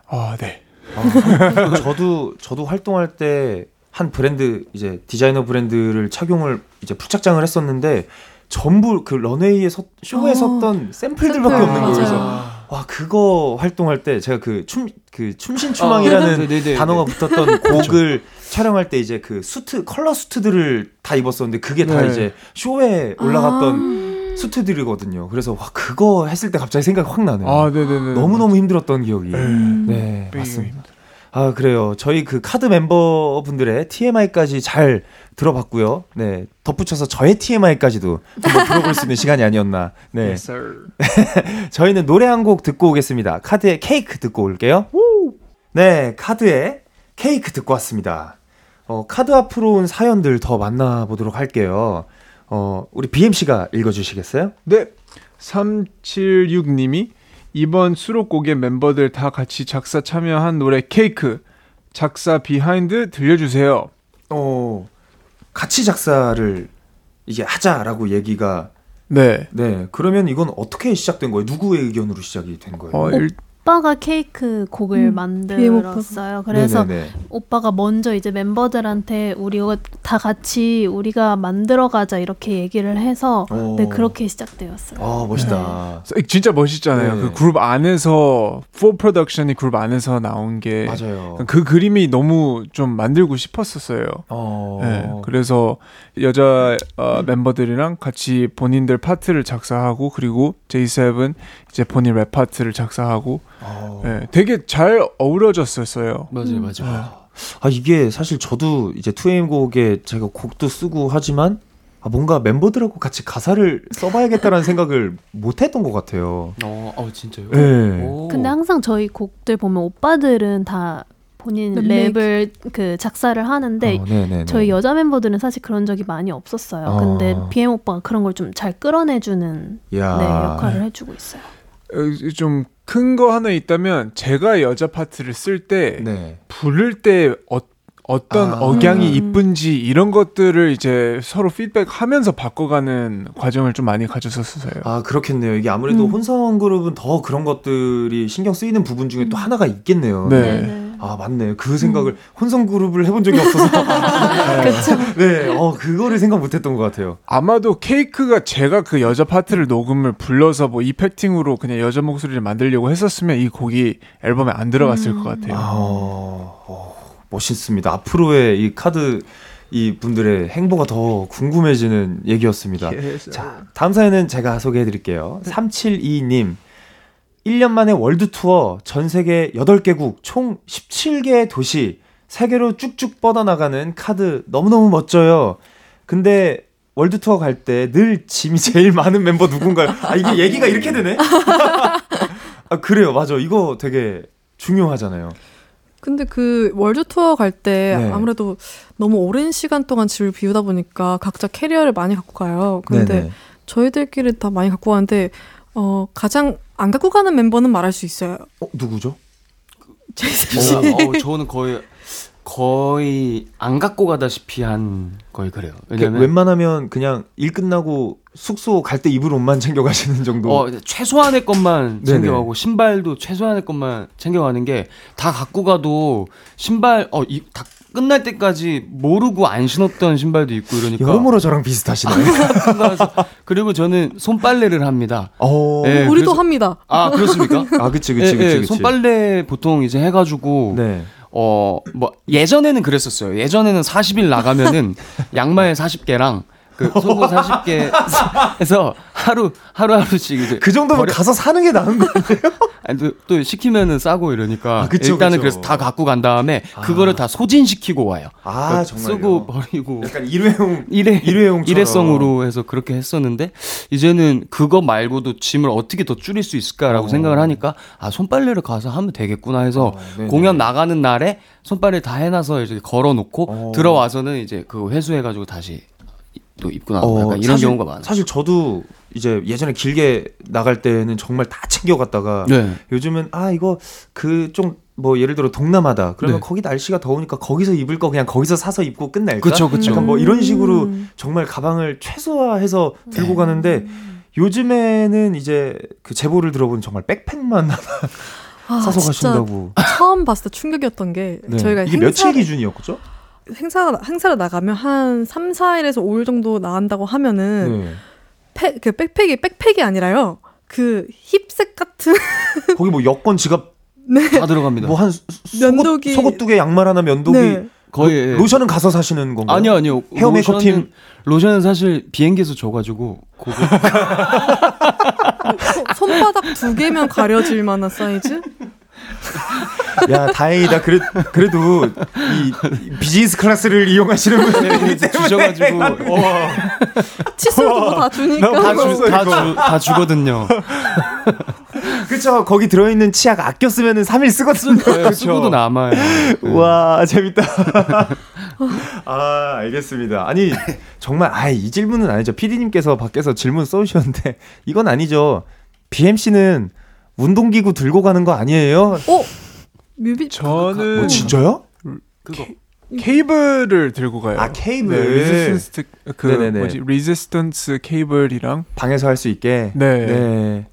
아, 네. 아, 저도 저도 활동할 때 한 브랜드 이제 디자이너 브랜드를 착용을 이제 풀착장을 했었는데 전부 그 런웨이에 섰, 쇼에 어, 섰던 샘플들밖에 샘플, 없는 거예요. 그래서. 와 그거 활동할 때 제가 그 춤 그 춤신추망이라는 아, 네네네. 단어가 붙었던 곡을 촬영할 때 이제 그 수트 컬러 수트들을 다 입었었는데 그게 다 네. 이제 쇼에 올라갔던 수트들이거든요. 그래서 와 그거 했을 때 갑자기 생각이 확 나네요. 아, 네, 네, 네. 너무 너무 힘들었던 기억이. 네. 네, 맞습니다. 아, 그래요. 저희 그 카드 멤버분들의 TMI까지 잘 들어봤고요. 네. 덧붙여서 저의 TMI까지도 한번 들어볼 수 있는 시간이 아니었나. 네. Yes, sir. 저희는 노래 한 곡 듣고 오겠습니다. 카드의 케이크 듣고 올게요. 네, 카드의 케이크 듣고 왔습니다. 어, 카드 앞으로 온 사연들 더 만나보도록 할게요. 어, 우리 BM 씨가 읽어주시겠어요? 네. 376님이 이번 수록곡의 멤버들 다 같이 작사 참여한 노래 케이크 작사 비하인드 들려주세요. 어, 같이 작사를 이게 하자라고 얘기가 네. 네, 그러면 이건 어떻게 시작된 거예요? 누구의 의견으로 시작이 된 거예요? 어, 일, 오빠가 케이크 곡을 음, 만들었어요. 그래서 네네네. 오빠가 먼저 이제 멤버들한테 우리가 다 같이 우리가 만들어가자 이렇게 얘기를 해서 오. 네 그렇게 시작되었어요. 아 멋있다. 진짜 멋있잖아요. 네. 그 그룹 안에서 full production이 그룹 안에서 나온 게 맞아요. 그 그림이 너무 좀 만들고 싶었었어요. 어. 네, 그래서 여자 어, 멤버들이랑 같이 본인들 파트를 작사하고 그리고 J7 이제 본인 랩 파트를 작사하고 어. 네, 되게 잘 어우러졌었어요. 맞아요, 네. 맞아요. 아 이게 사실 저도 이제 2AM 곡에 제가 곡도 쓰고 하지만 아, 뭔가 멤버들하고 같이 가사를 써봐야겠다라는 생각을 못했던 것 같아요. 어, 어 진짜요? 네. 오. 근데 항상 저희 곡들 보면 오빠들은 다 본인 랩 랩을 그 작사를 하는데 어, 네네네. 저희 여자 멤버들은 사실 그런 적이 많이 없었어요. 어. 근데 BM 오빠가 그런 걸 좀 잘 끌어내주는 야. 네, 역할을 해주고 있어요. 좀 큰 거 하나 있다면 제가 여자 파트를 쓸때 네. 부를 때 어, 어떤 아. 억양이 음. 이쁜지 이런 것들을 이제 서로 피드백하면서 바꿔가는 과정을 좀 많이 가졌었어요. 아 그렇겠네요. 이게 아무래도 음. 혼성 그룹은 더 그런 것들이 신경 쓰이는 부분 중에 또 하나가 있겠네요. 네. 네. 아 맞네. 그 생각을 혼성 그룹을 해본 적이 없어서. 그렇죠. 네. 어 그거를 생각 못했던 것 같아요. 아마도 케이크가 제가 그 여자 파트를 녹음을 불러서 뭐 이펙팅으로 그냥 여자 목소리를 만들려고 했었으면 이 곡이 앨범에 안 들어갔을 것 같아요. 아, 어, 멋있습니다. 앞으로의 이 카드 이 분들의 행보가 더 궁금해지는 얘기였습니다. 자, 다음 사연은 제가 소개해 드릴게요. 372님. 1년 만에 월드 투어 전 세계 8개국 총 17개의 도시 세계로 쭉쭉 뻗어나가는 카드 너무너무 멋져요. 근데 월드 투어 갈 때 늘 짐이 제일 많은 멤버 누군가요? 아 이게 얘기가 이렇게 되네. 아 그래요. 맞아. 이거 되게 중요하잖아요. 근데 그 월드 투어 갈때 네. 아무래도 너무 오랜 시간 동안 집을 비우다 보니까 각자 캐리어를 많이 갖고 가요. 근데 네네. 저희들끼리 다 많이 갖고 가는데 어 가장 안 갖고 가는 멤버는 말할 수 있어요. 어, 누구죠? 제이셉 씨. 어, 어, 저는 거의 거의 안 갖고 가다시피 한 거의 그래요. 그 왜냐면 웬만하면 그냥 일 끝나고 숙소 갈 때 입을 옷만 챙겨 가시는 정도. 어, 최소한의 것만 네네. 챙겨 가고 신발도 최소한의 것만 챙겨 가는 게 다 갖고 가도 신발 어 이 다 끝날 때까지 모르고 안 신었던 신발도 있고 이러니까 여러모로 저랑 비슷하시네. 갖고 가서 그리고 저는 손빨래를 합니다. 어. 예, 우리도 그래서- 합니다. 아 그렇습니까? 아, 그치, 그치, 예, 그치, 예, 그치. 손빨래 보통 이제 해가지고 네. 어뭐 예전에는 그랬었어요. 예전에는 40일 나가면은 양말 40개랑 그 속옷 40개 해서 하루 하루 하루씩 이제 그 정도면 버려- 가서 사는 게 나은 거예요. 아니, 또, 또 시키면은 싸고 이러니까 아, 그쵸, 일단은 그쵸. 그래서 다 갖고 간 다음에 그거를 다 소진시키고 와요. 아, 그러니까 정말요? 쓰고 버리고 약간 일회용 일회 일회용처럼. 일회성으로 해서 그렇게 했었는데 이제는 그거 말고도 짐을 어떻게 더 줄일 수 있을까라고 어. 생각을 하니까 아 손빨래를 가서 하면 되겠구나 해서 어. 공연 나가는 날에 손빨래 다 해놔서 이제 걸어놓고 어. 들어와서는 이제 그 회수해가지고 다시 또 입고 나오고 어, 약간 이런 사실- 경우가 많아요. 사실 저도 이제 예전에 길게 나갈 때는 정말 다 챙겨갔다가 네. 요즘은 아 이거 그 좀 뭐 예를 들어 동남아다 그러면 네. 거기 날씨가 더우니까 거기서 입을 거 그냥 거기서 사서 입고 끝낼까? 그쵸, 그쵸. 약간 뭐 이런 식으로 음. 정말 가방을 최소화해서 들고 네. 가는데 요즘에는 이제 그 제보를 들어보니 정말 백팩만 아, 사서 진짜 가신다고. 처음 봤을 때 충격이었던 게 네. 저희가 이게 행사, 며칠 기준이었죠? 행사 행사를 나가면 한 3, 4일에서 5일 정도 나간다고 하면은 네. 팩, 그 백팩이 백팩이 아니라요. 그 힙색 같은 거기 뭐 여권 지갑 다 들어갑니다. 뭐 한 면도기. 속옷 두 개 양말 하나 면도기 네. 거의 예. 로션은 가서 사시는 건가요? 아니요 아니요 헤어 메이크업 팀? 로션은 사실 비행기에서 줘 가지고 그거 손- 손바닥 두 개면 가려질 만한 사이즈? 야 다행이다. 그래, 그래도 이, 이 비즈니스 클래스를 이용하시는 분들이 때문에 주셔가지고 어, 칫솔도 뭐다 주니까. 나 다, 다 주, 다, 주, 다 주거든요. 그쵸 거기 들어있는 치약 아껴 쓰면은 3일 쓰거든요. 네, 쓰고도 남아요. 네. 와 재밌다. 아 알겠습니다. 아니 정말 아이 질문은 아니죠. PD님께서 밖에서 질문 써주셨는데 이건 아니죠. BM 씨는 운동기구 들고 가는 거 아니에요? 어? 뮤비 저는 뭐 진짜요? 그거 케이블을 들고 가요. 아, 케이블. 네, resistance 그 네네네. 뭐지? resistance 케이블이랑 방에서 할 수 있게. 네. 네.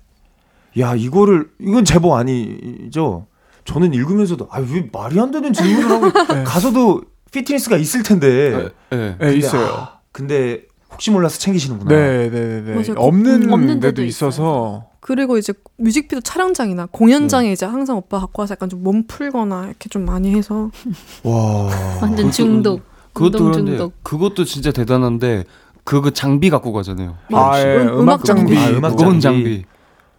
야 이거를 이건 제보 아니죠? 저는 읽으면서도 아왜 말이 안 되는 질문을 하고 네. 가서도 피트니스가 있을 텐데. 예. 네, 근데, 있어요. 아, 근데 혹시 몰라서 챙기시는구나. 네, 네, 네. 맞아요. 없는, 음, 없는 데도 데도 있어서 그리고 이제 뮤직비디오 촬영장이나 네. 공연장에 이제 항상 오빠 갖고 와서 약간 좀 몸 풀거나 이렇게 좀 많이 해서 와. 완전 중독. 그것도 운동 그런데 중독. 그것도 진짜 대단한데 그거 장비 갖고 가잖아요. 아, 예, 음- 음악 음악 장비. 아, 음악 무거운 장비. 장비.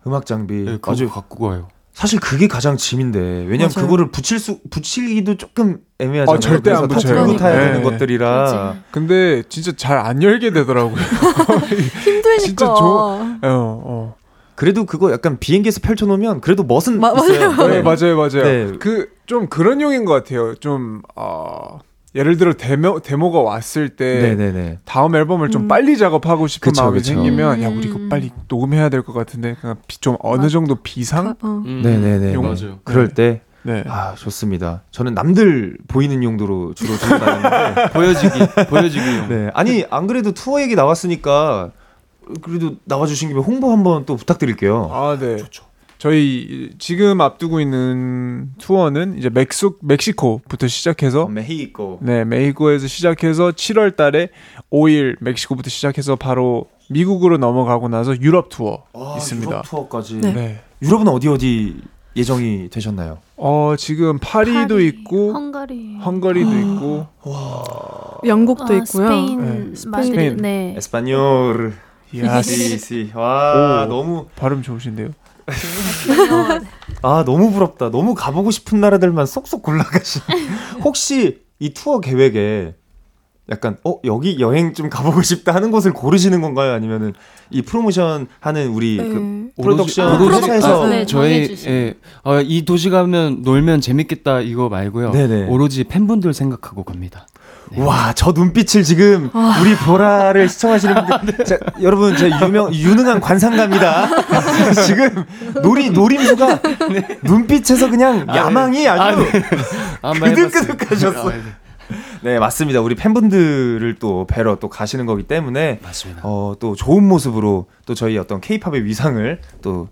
음악 장비. 예, 그거 맞아요. 갖고 가요. 사실 그게 가장 짐인데 왜냐면 맞아요. 그거를 붙일 수 붙이기도 조금 애매하잖아요. 아, 절대 안 붙여요. 들고 타야 네. 되는 것들이라. 맞아. 근데 진짜 잘 안 열게 되더라고요. 힘드니까. 진짜 조- 어, 어. 그래도 그거 약간 비행기에서 펼쳐놓으면 그래도 멋은 마- 있어요. 네, 맞아요, 맞아요. 네. 그좀 그런 용인 것 같아요. 좀 어, 예를 들어 데모 데모가 왔을 때 네네네. 다음 앨범을 좀 음. 빨리 작업하고 싶은 그쵸, 마음이 그쵸. 생기면 야 음. 우리 이거 빨리 녹음해야 될 것 같은데 그냥 비- 좀 어느 맞- 정도 비상 어. 음. 네네네. 용- 맞아요. 그럴 때, 네. 아, 좋습니다. 저는 남들 보이는 용도로 주로 들고 다니는데. 보여지기 보여지기용. 네. 아니, 안 그래도 투어 얘기 나왔으니까, 그래도 나와 주신 김에 홍보 한번 또 부탁드릴게요. 아, 네. 저희 지금 앞두고 있는 투어는 이제 멕시 멕시코부터 시작해서 메히코. 네, 멕시코에서 시작해서 7월 달에 5일 멕시코부터 시작해서 바로 미국으로 넘어가고 나서 유럽 투어 있습니다. 유럽 투어까지. 네. 네. 유럽은 어디 어디 예정이 되셨나요? 어, 지금 파리도 파리, 있고 헝가리. 헝가리도 있고 영국도 아, 있고요. 스페인. 네, 많이 스페인. 네. 에스파뇰. 야, 시시. 와, 오. 너무 발음 좋으신데요. 아 너무 부럽다. 너무 가보고 싶은 나라들만 쏙쏙 골라가시. 혹시 이 투어 계획에 약간 어 여기 여행 좀 가보고 싶다 하는 곳을 고르시는 건가요? 아니면은 이 프로모션 하는 우리 그 네. 프로덕션 오로지- 회사에서 네, 저희. 예, 어, 이 도시 가면 놀면 재밌겠다 이거 말고요. 네네. 오로지 팬분들 생각하고 갑니다. 네. 와, 저 눈빛을 지금 우리 보라를 시청하시는 분들, 자, 여러분 제 유명 유능한 관상가입니다. 지금 놀이 노림수가 눈빛에서 그냥 야망이 아, 아주 네. 아, 많이 그득그득하셨어. 봤어요. 아, 네. 네, 맞습니다. 우리 팬분들을 또 뵈러 또 가시는 거기 때문에 맞습니다. 어, 또 좋은 모습으로 또 저희 어떤 케이팝의 위상을 또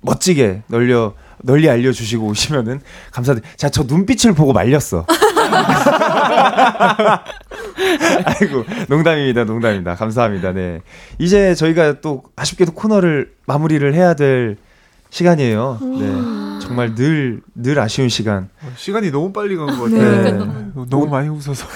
멋지게 널려 널리 알려주시고 오시면은 감사드립니다. 자, 저 눈빛을 보고 말렸어. 아이고, 농담입니다, 농담입니다. 감사합니다. 네. 이제 저희가 또 아쉽게도 코너를 마무리를 해야 될 시간이에요. 네. 정말 늘, 늘 아쉬운 시간. 어, 시간이 너무 빨리 간것 네. 같아요. 네. 너무 많이 웃어서.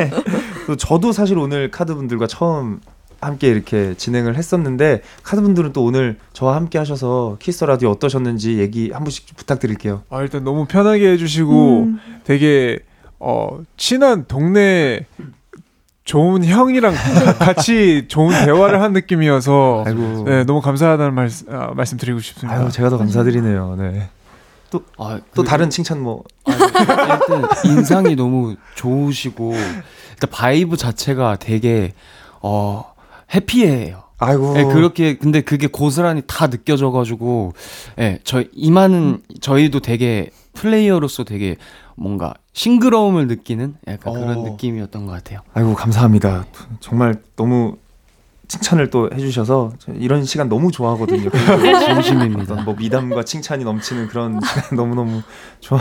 또 저도 사실 오늘 카드 분들과 처음 함께 이렇게 진행을 했었는데 카드분들은 또 오늘 저와 함께 하셔서 키스 라디오 어떠셨는지 얘기 한 분씩 부탁드릴게요. 아, 일단 너무 편하게 해주시고 음. 되게 어 친한 동네 좋은 형이랑 같이 좋은 대화를 한 느낌이어서 아이고. 네 너무 감사하다는 말 아, 말씀 드리고 싶습니다. 아유, 제가 더 감사드리네요. 네. 아, 또 그- 다른 칭찬 뭐 아니, 일단 인상이 너무 좋으시고 일단 vibe 자체가 되게 어 해피해요. 아이고. 네, 그렇게 근데 그게 고스란히 다 느껴져가지고 예, 저희 이만은 저희도 되게 플레이어로서 되게 뭔가 싱그러움을 느끼는 약간 그런 어. 느낌이었던 것 같아요. 아이고 감사합니다. 정말 너무 칭찬을 또 해주셔서 저 이런 시간 너무 좋아하거든요. 진심입니다. 뭐 미담과 칭찬이 넘치는 그런 시간 너무 너무 좋아.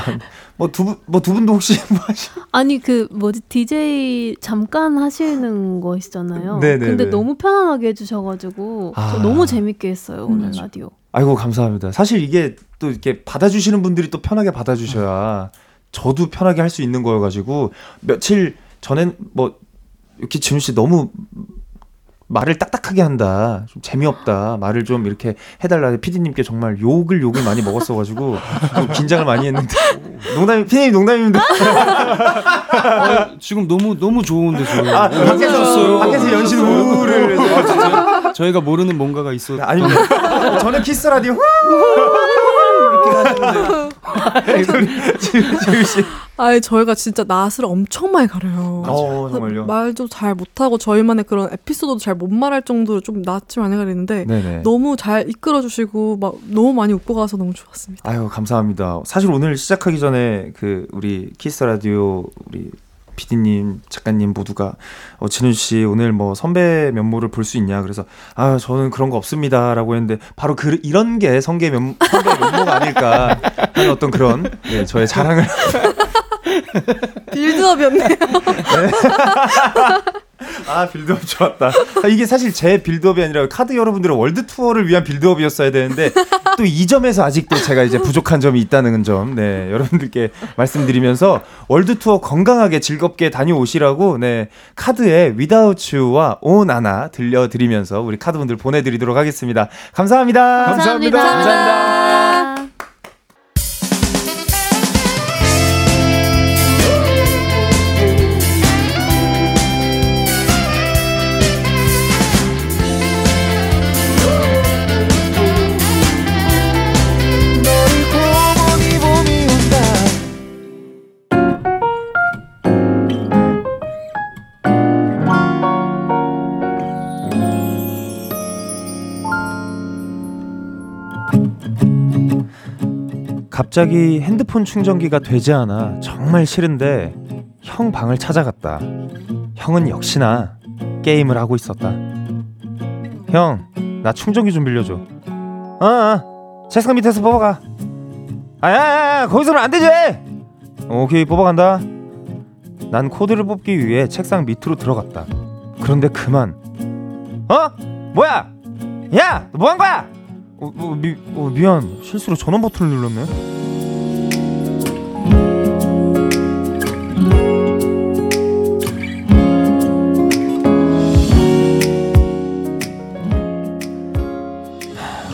뭐두 분, 뭐 두 분도 혹시 뭐 하시? 아니 그 뭐지 DJ 잠깐 하시는 거시잖아요. 네네네. 근데 너무 편안하게 해주셔가지고 아. 저 너무 재밌게 했어요 오늘 맞아. 라디오. 아이고 감사합니다. 사실 이게 또 이렇게 받아주시는 분들이 또 편하게 받아주셔야 저도 편하게 할 수 있는 거여가지고 며칠 전엔 뭐 이렇게 지훈 씨 너무 말을 딱딱하게 한다, 좀 재미없다, 말을 좀 이렇게 해달라. 피디님께 정말 욕을 욕을 많이 먹었어가지고 좀 긴장을 많이 했는데 농담, 피디님 농담입니다. 어, 지금 너무 너무 좋은데 저희 아, 밖에서 밖에서 연신 우를 아? 저희가 모르는 뭔가가 있어. 아닙니다. 저는 키스 라디오 지훈 씨. 아니 저희가 진짜 낯을 엄청 많이 가려요. 어 정말요. 말도 잘 못하고 저희만의 그런 에피소드도 잘 못 말할 정도로 좀 낯을 많이 가리는데 네네. 너무 잘 이끌어주시고 막 너무 많이 웃고 가서 너무 좋았습니다. 아유 감사합니다. 사실 오늘 시작하기 전에 그 우리 키스 라디오 우리 PD님, 작가님 모두가 어, 진운 씨 오늘 뭐 선배 면모를 볼 수 있냐? 그래서 아 저는 그런 거 없습니다라고 했는데 바로 그 이런 게 선배 면 선배 면모가 아닐까 하는 어떤 그런 네, 저의 자랑을 build-up이었네요. 아 빌드업 좋았다. 아, 이게 사실 제 build-up이 아니라 카드 여러분들의 월드 투어를 위한 build-up이었어야 되는데 또 이 점에서 아직도 제가 이제 부족한 점이 있다는 점, 네 여러분들께 말씀드리면서 월드 투어 건강하게 즐겁게 다녀오시라고 네 카드에 Without You와 오 나나 들려드리면서 우리 카드분들 보내드리도록 하겠습니다. 감사합니다. 감사합니다. 감사합니다. 갑자기 핸드폰 충전기가 되지 않아 정말 싫은데 형 방을 찾아갔다. 형은 역시나 게임을 하고 있었다. 형, 나 충전기 좀 빌려줘. 어, 어. 책상 밑에서 뽑아가. 아야, 거기서는 안 되지. 오케이, 뽑아간다. 난 코드를 뽑기 위해 책상 밑으로 들어갔다. 그런데 그만. 어? 뭐야? 야, 뭐 한 거야? 어, 어, 미, 어, 미안. 실수로 전원 버튼을 눌렀네.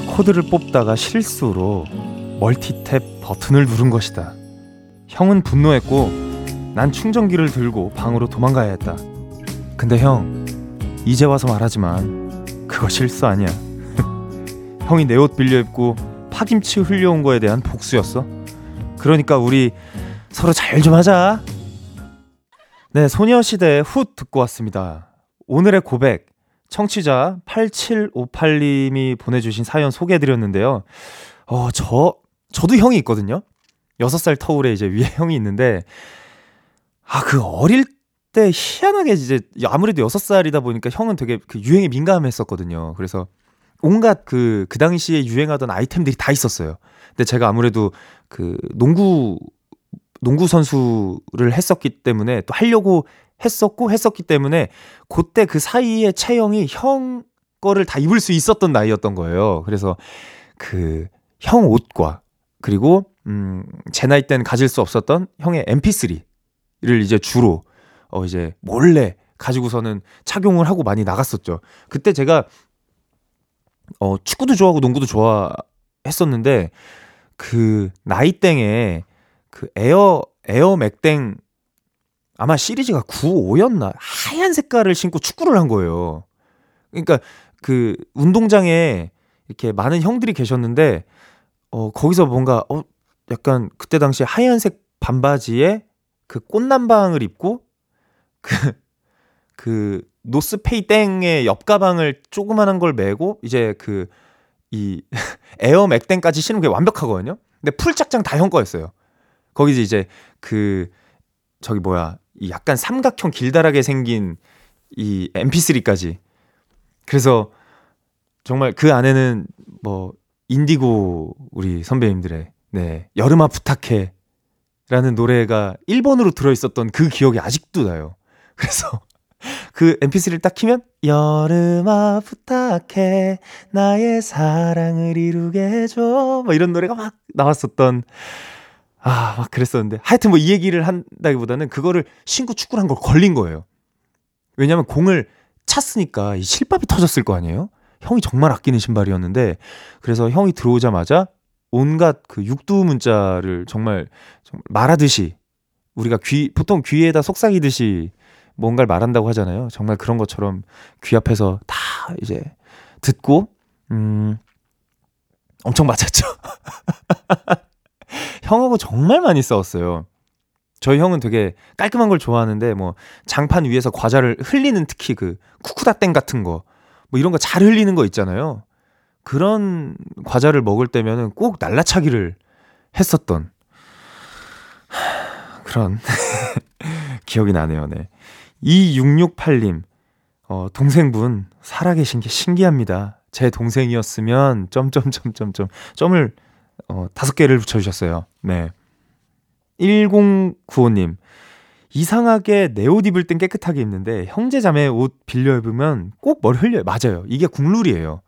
코드를 뽑다가 실수로 멀티탭 버튼을 누른 것이다. 형은 분노했고 난 충전기를 들고 방으로 도망가야 했다. 근데 형, 이제 와서 말하지만 그거 실수 아니야. 형이 내 옷 빌려 입고 파김치 흘려온 거에 대한 복수였어. 그러니까 우리 서로 잘 좀 하자. 네, 소녀시대의 훗 듣고 왔습니다. 오늘의 고백 청취자 8758님이 보내주신 사연 소개해드렸는데요. 어, 저, 저도 형이 있거든요. 6살 터울에 이제 위에 형이 있는데, 아, 그 어릴 때 희한하게 이제 아무래도 6살이다 보니까 형은 되게 그 유행에 민감했었거든요. 그래서 온갖 그, 그 당시에 유행하던 아이템들이 다 있었어요. 근데 제가 아무래도 그 농구, 농구 선수를 했었기 때문에 또 하려고 했었고 했었기 때문에 그때 그 사이에 체형이 형 거를 다 입을 수 있었던 나이였던 거예요. 그래서 그 형 옷과 그리고 음, 제 나이 때는 가질 수 없었던 형의 MP3를 이제 주로 어 이제 몰래 가지고서는 착용을 하고 많이 나갔었죠. 그때 제가 어 축구도 좋아하고 농구도 좋아했었는데 그 나이땡에 그 에어 에어 맥땡 아마 시리즈가 9, 5였나 하얀 색깔을 신고 축구를 한 거예요. 그러니까 그 운동장에 이렇게 많은 형들이 계셨는데 어 거기서 뭔가 어 약간 그때 당시에 하얀색 반바지에 그 꽃남방을 입고 그그 노스페이 땡의 옆 가방을 조그만한 걸 메고 이제 그 이 에어 맥땡까지 신은 게 완벽하거든요. 근데 full 착장 다 형 거였어요. 거기서 이제 그 저기 뭐야 이 약간 삼각형 길다랗게 생긴 이 MP3까지. 그래서 정말 그 안에는 뭐 인디고 우리 선배님들의 네 여름아 부탁해 라는 노래가 1번으로 들어 있었던 그 기억이 아직도 나요. 그래서 그 mp3를 딱 키면 여름아 부탁해 나의 사랑을 이루게 해줘 뭐 이런 노래가 막 나왔었던 아, 막 그랬었는데. 하여튼 뭐 이 얘기를 한다기보다는 그거를 신고 축구를 한 걸 걸린 거예요. 왜냐면 공을 찼으니까 이 실밥이 터졌을 거 아니에요? 형이 정말 아끼는 신발이었는데, 그래서 형이 들어오자마자 온갖 그 육두 문자를 정말, 정말 말하듯이, 우리가 귀, 보통 귀에다 속삭이듯이 뭔가를 말한다고 하잖아요. 정말 그런 것처럼 귀 앞에서 다 이제 듣고, 음, 엄청 맞았죠. 형하고 정말 많이 싸웠어요. 저희 형은 되게 깔끔한 걸 좋아하는데 뭐 장판 위에서 과자를 흘리는 특히 그 쿠쿠다땡 같은 거 뭐 이런 거 잘 흘리는 거 있잖아요. 그런 과자를 먹을 때면은 꼭 날라차기를 했었던 그런 기억이 나네요. 네. 2668님, 어, 동생분 살아계신 게 신기합니다. 제 동생이었으면 점점점점점 점을 어, 다섯 개를 붙여주셨어요. 네. 1095님, 이상하게 내 옷 입을 땐 깨끗하게 입는데 형제 자매 옷 빌려 입으면 꼭 머리 흘려요. 맞아요. 이게 국룰이에요.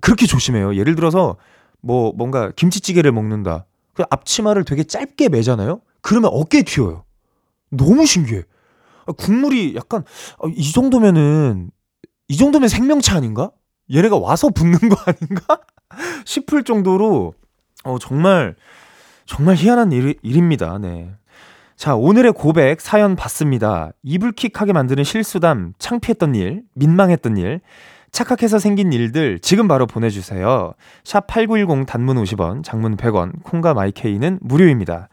그렇게 조심해요. 예를 들어서 뭐 뭔가 김치찌개를 먹는다. 그 앞치마를 되게 짧게 매잖아요. 그러면 어깨에 튀어요. 너무 신기해. 아, 국물이 약간 아, 이 정도면은 이 정도면 생명체 아닌가? 얘네가 와서 붙는 거 아닌가? 싶을 정도로 어 정말 정말 희한한 일, 일입니다. 네. 자, 오늘의 고백 사연 받습니다. 이불킥하게 만드는 실수담, 창피했던 일, 민망했던 일, 착각해서 생긴 일들 지금 바로 보내주세요. 샵 8910 단문 50원, 장문 100원, 콩과 마이케이는 무료입니다.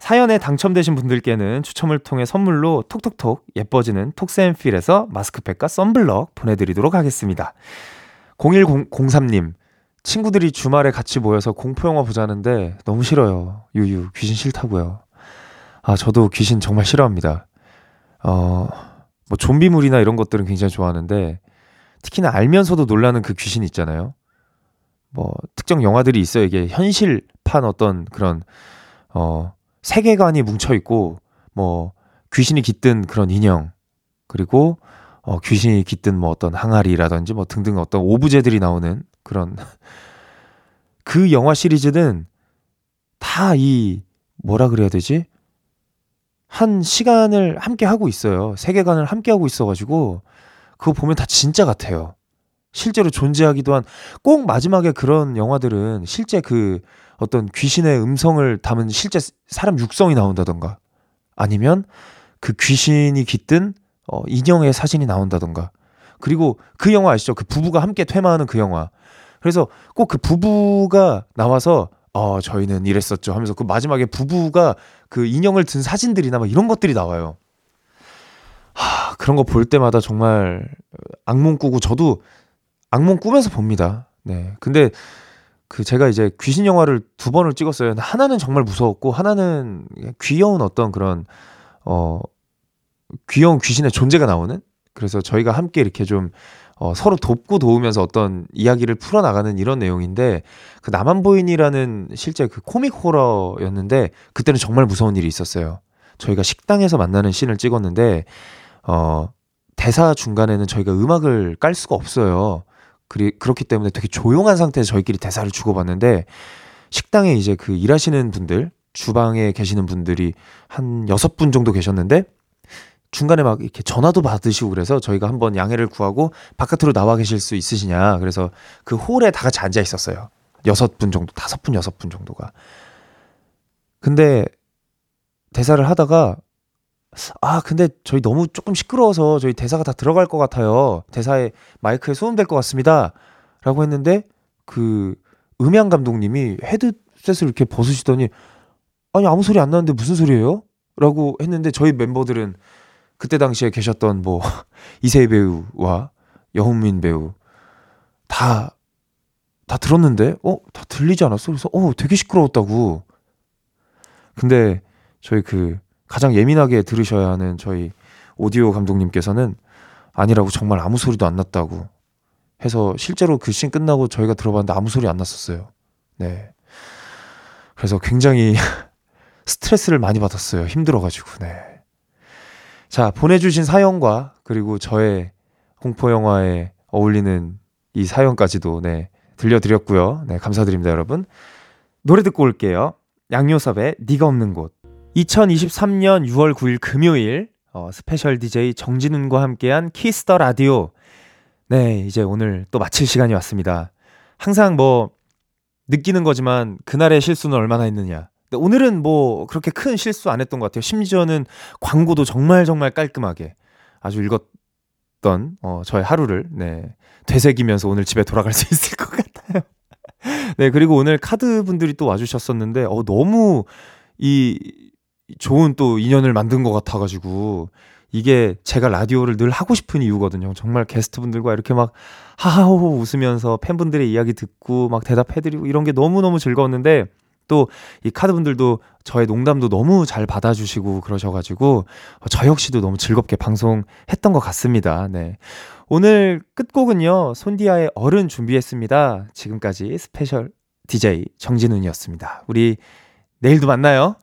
사연에 당첨되신 분들께는 추첨을 통해 선물로 톡톡톡 예뻐지는 톡스앤필에서 마스크팩과 썬블럭 보내드리도록 하겠습니다. 0103님, 친구들이 주말에 같이 모여서 공포영화 보자는데 너무 싫어요. 유유, 귀신 싫다고요. 아, 저도 귀신 정말 싫어합니다. 어, 뭐 좀비물이나 이런 것들은 굉장히 좋아하는데 특히나 알면서도 놀라는 그 귀신 있잖아요. 뭐 특정 영화들이 있어요. 이게 현실판 어떤 그런 어 세계관이 뭉쳐 있고 뭐 귀신이 깃든 그런 인형 그리고 어 귀신이 깃든 뭐 어떤 항아리라든지 뭐 등등 어떤 오브제들이 나오는 그런 그 영화 시리즈는 다 이 뭐라 그래야 되지? 한 시간을 함께 하고 있어요. 세계관을 함께 하고 있어가지고 그거 보면 다 진짜 같아요. 실제로 존재하기도 한 꼭 마지막에 그런 영화들은 실제 그 어떤 귀신의 음성을 담은 실제 사람 육성이 나온다던가 아니면 그 귀신이 깃든 어, 인형의 사진이 나온다던가 그리고 그 영화 아시죠? 그 부부가 함께 퇴마하는 그 영화. 그래서 꼭 그 부부가 나와서 어, 저희는 이랬었죠 하면서 그 마지막에 부부가 그 인형을 든 사진들이나 막 이런 것들이 나와요. 하, 그런 거 볼 때마다 정말 악몽 꾸고 저도 악몽 꾸면서 봅니다. 네. 근데 그 제가 이제 귀신 영화를 두 번을 찍었어요. 하나는 정말 무서웠고 하나는 귀여운 어떤 그런 어 귀여운 귀신의 존재가 나오는 그래서 저희가 함께 이렇게 좀 어, 서로 돕고 도우면서 어떤 이야기를 풀어나가는 이런 내용인데 그 나만 보인이라는 실제 그 코믹 호러였는데 그때는 정말 무서운 일이 있었어요. 저희가 식당에서 만나는 씬을 찍었는데 어 대사 중간에는 저희가 음악을 깔 수가 없어요. 그리, 그렇기 때문에 되게 조용한 상태에서 저희끼리 대사를 주고받는데 식당에 이제 그 일하시는 분들 주방에 계시는 분들이 한 여섯 분 정도 계셨는데 중간에 막 이렇게 전화도 받으시고 그래서 저희가 한번 양해를 구하고 바깥으로 나와 계실 수 있으시냐. 그래서 그 홀에 다 같이 앉아 있었어요. 여섯 분 정도 다섯 분 여섯 분 정도가. 근데 대사를 하다가 아 근데 저희 너무 조금 시끄러워서 저희 대사가 다 들어갈 것 같아요 대사에 마이크에 소음될 것 같습니다 라고 했는데 그 음향 감독님이 헤드셋을 이렇게 벗으시더니 아니 아무 소리 안 나는데 무슨 소리예요? 라고 했는데 저희 멤버들은 그때 당시에 계셨던 뭐 이세희 배우와 여훈민 배우 다 다 들었는데 어 다 들리지 않았어? 그래서 어 되게 시끄러웠다고. 근데 저희 그 가장 예민하게 들으셔야 하는 저희 오디오 감독님께서는 아니라고 정말 아무 소리도 안 났다고 해서 실제로 그 씬 끝나고 저희가 들어봤는데 아무 소리 안 났었어요. 네. 그래서 굉장히 스트레스를 많이 받았어요. 힘들어가지고, 네. 자, 보내주신 사연과 그리고 저의 공포영화에 어울리는 이 사연까지도, 네, 들려드렸고요. 네, 감사드립니다, 여러분. 노래 듣고 올게요. 양요섭의 네가 없는 곳. 2023년 6월 9일 금요일 어, 스페셜 DJ 정진운과 함께한 키스 더 라디오. 네, 이제 오늘 또 마칠 시간이 왔습니다. 항상 뭐 느끼는 거지만 그날의 실수는 얼마나 했느냐. 근데 오늘은 뭐 그렇게 큰 실수 안 했던 것 같아요. 심지어는 광고도 정말 정말 깔끔하게 아주 읽었던 어, 저의 하루를 네, 되새기면서 오늘 집에 돌아갈 수 있을 것 같아요. 네, 그리고 오늘 카드 분들이 또 와주셨었는데 어, 너무 이 좋은 또 인연을 만든 것 같아가지고 이게 제가 라디오를 늘 하고 싶은 이유거든요. 정말 게스트분들과 이렇게 막 하하호호 웃으면서 팬분들의 이야기 듣고 막 대답해드리고 이런 게 너무너무 즐거웠는데 또 이 카드분들도 저의 농담도 너무 잘 받아주시고 그러셔가지고 어, 저 역시도 너무 즐겁게 방송했던 것 같습니다. 네. 오늘 끝곡은요, 손디아의 어른 준비했습니다. 지금까지 스페셜 DJ 정진운이었습니다. 우리 내일도 만나요.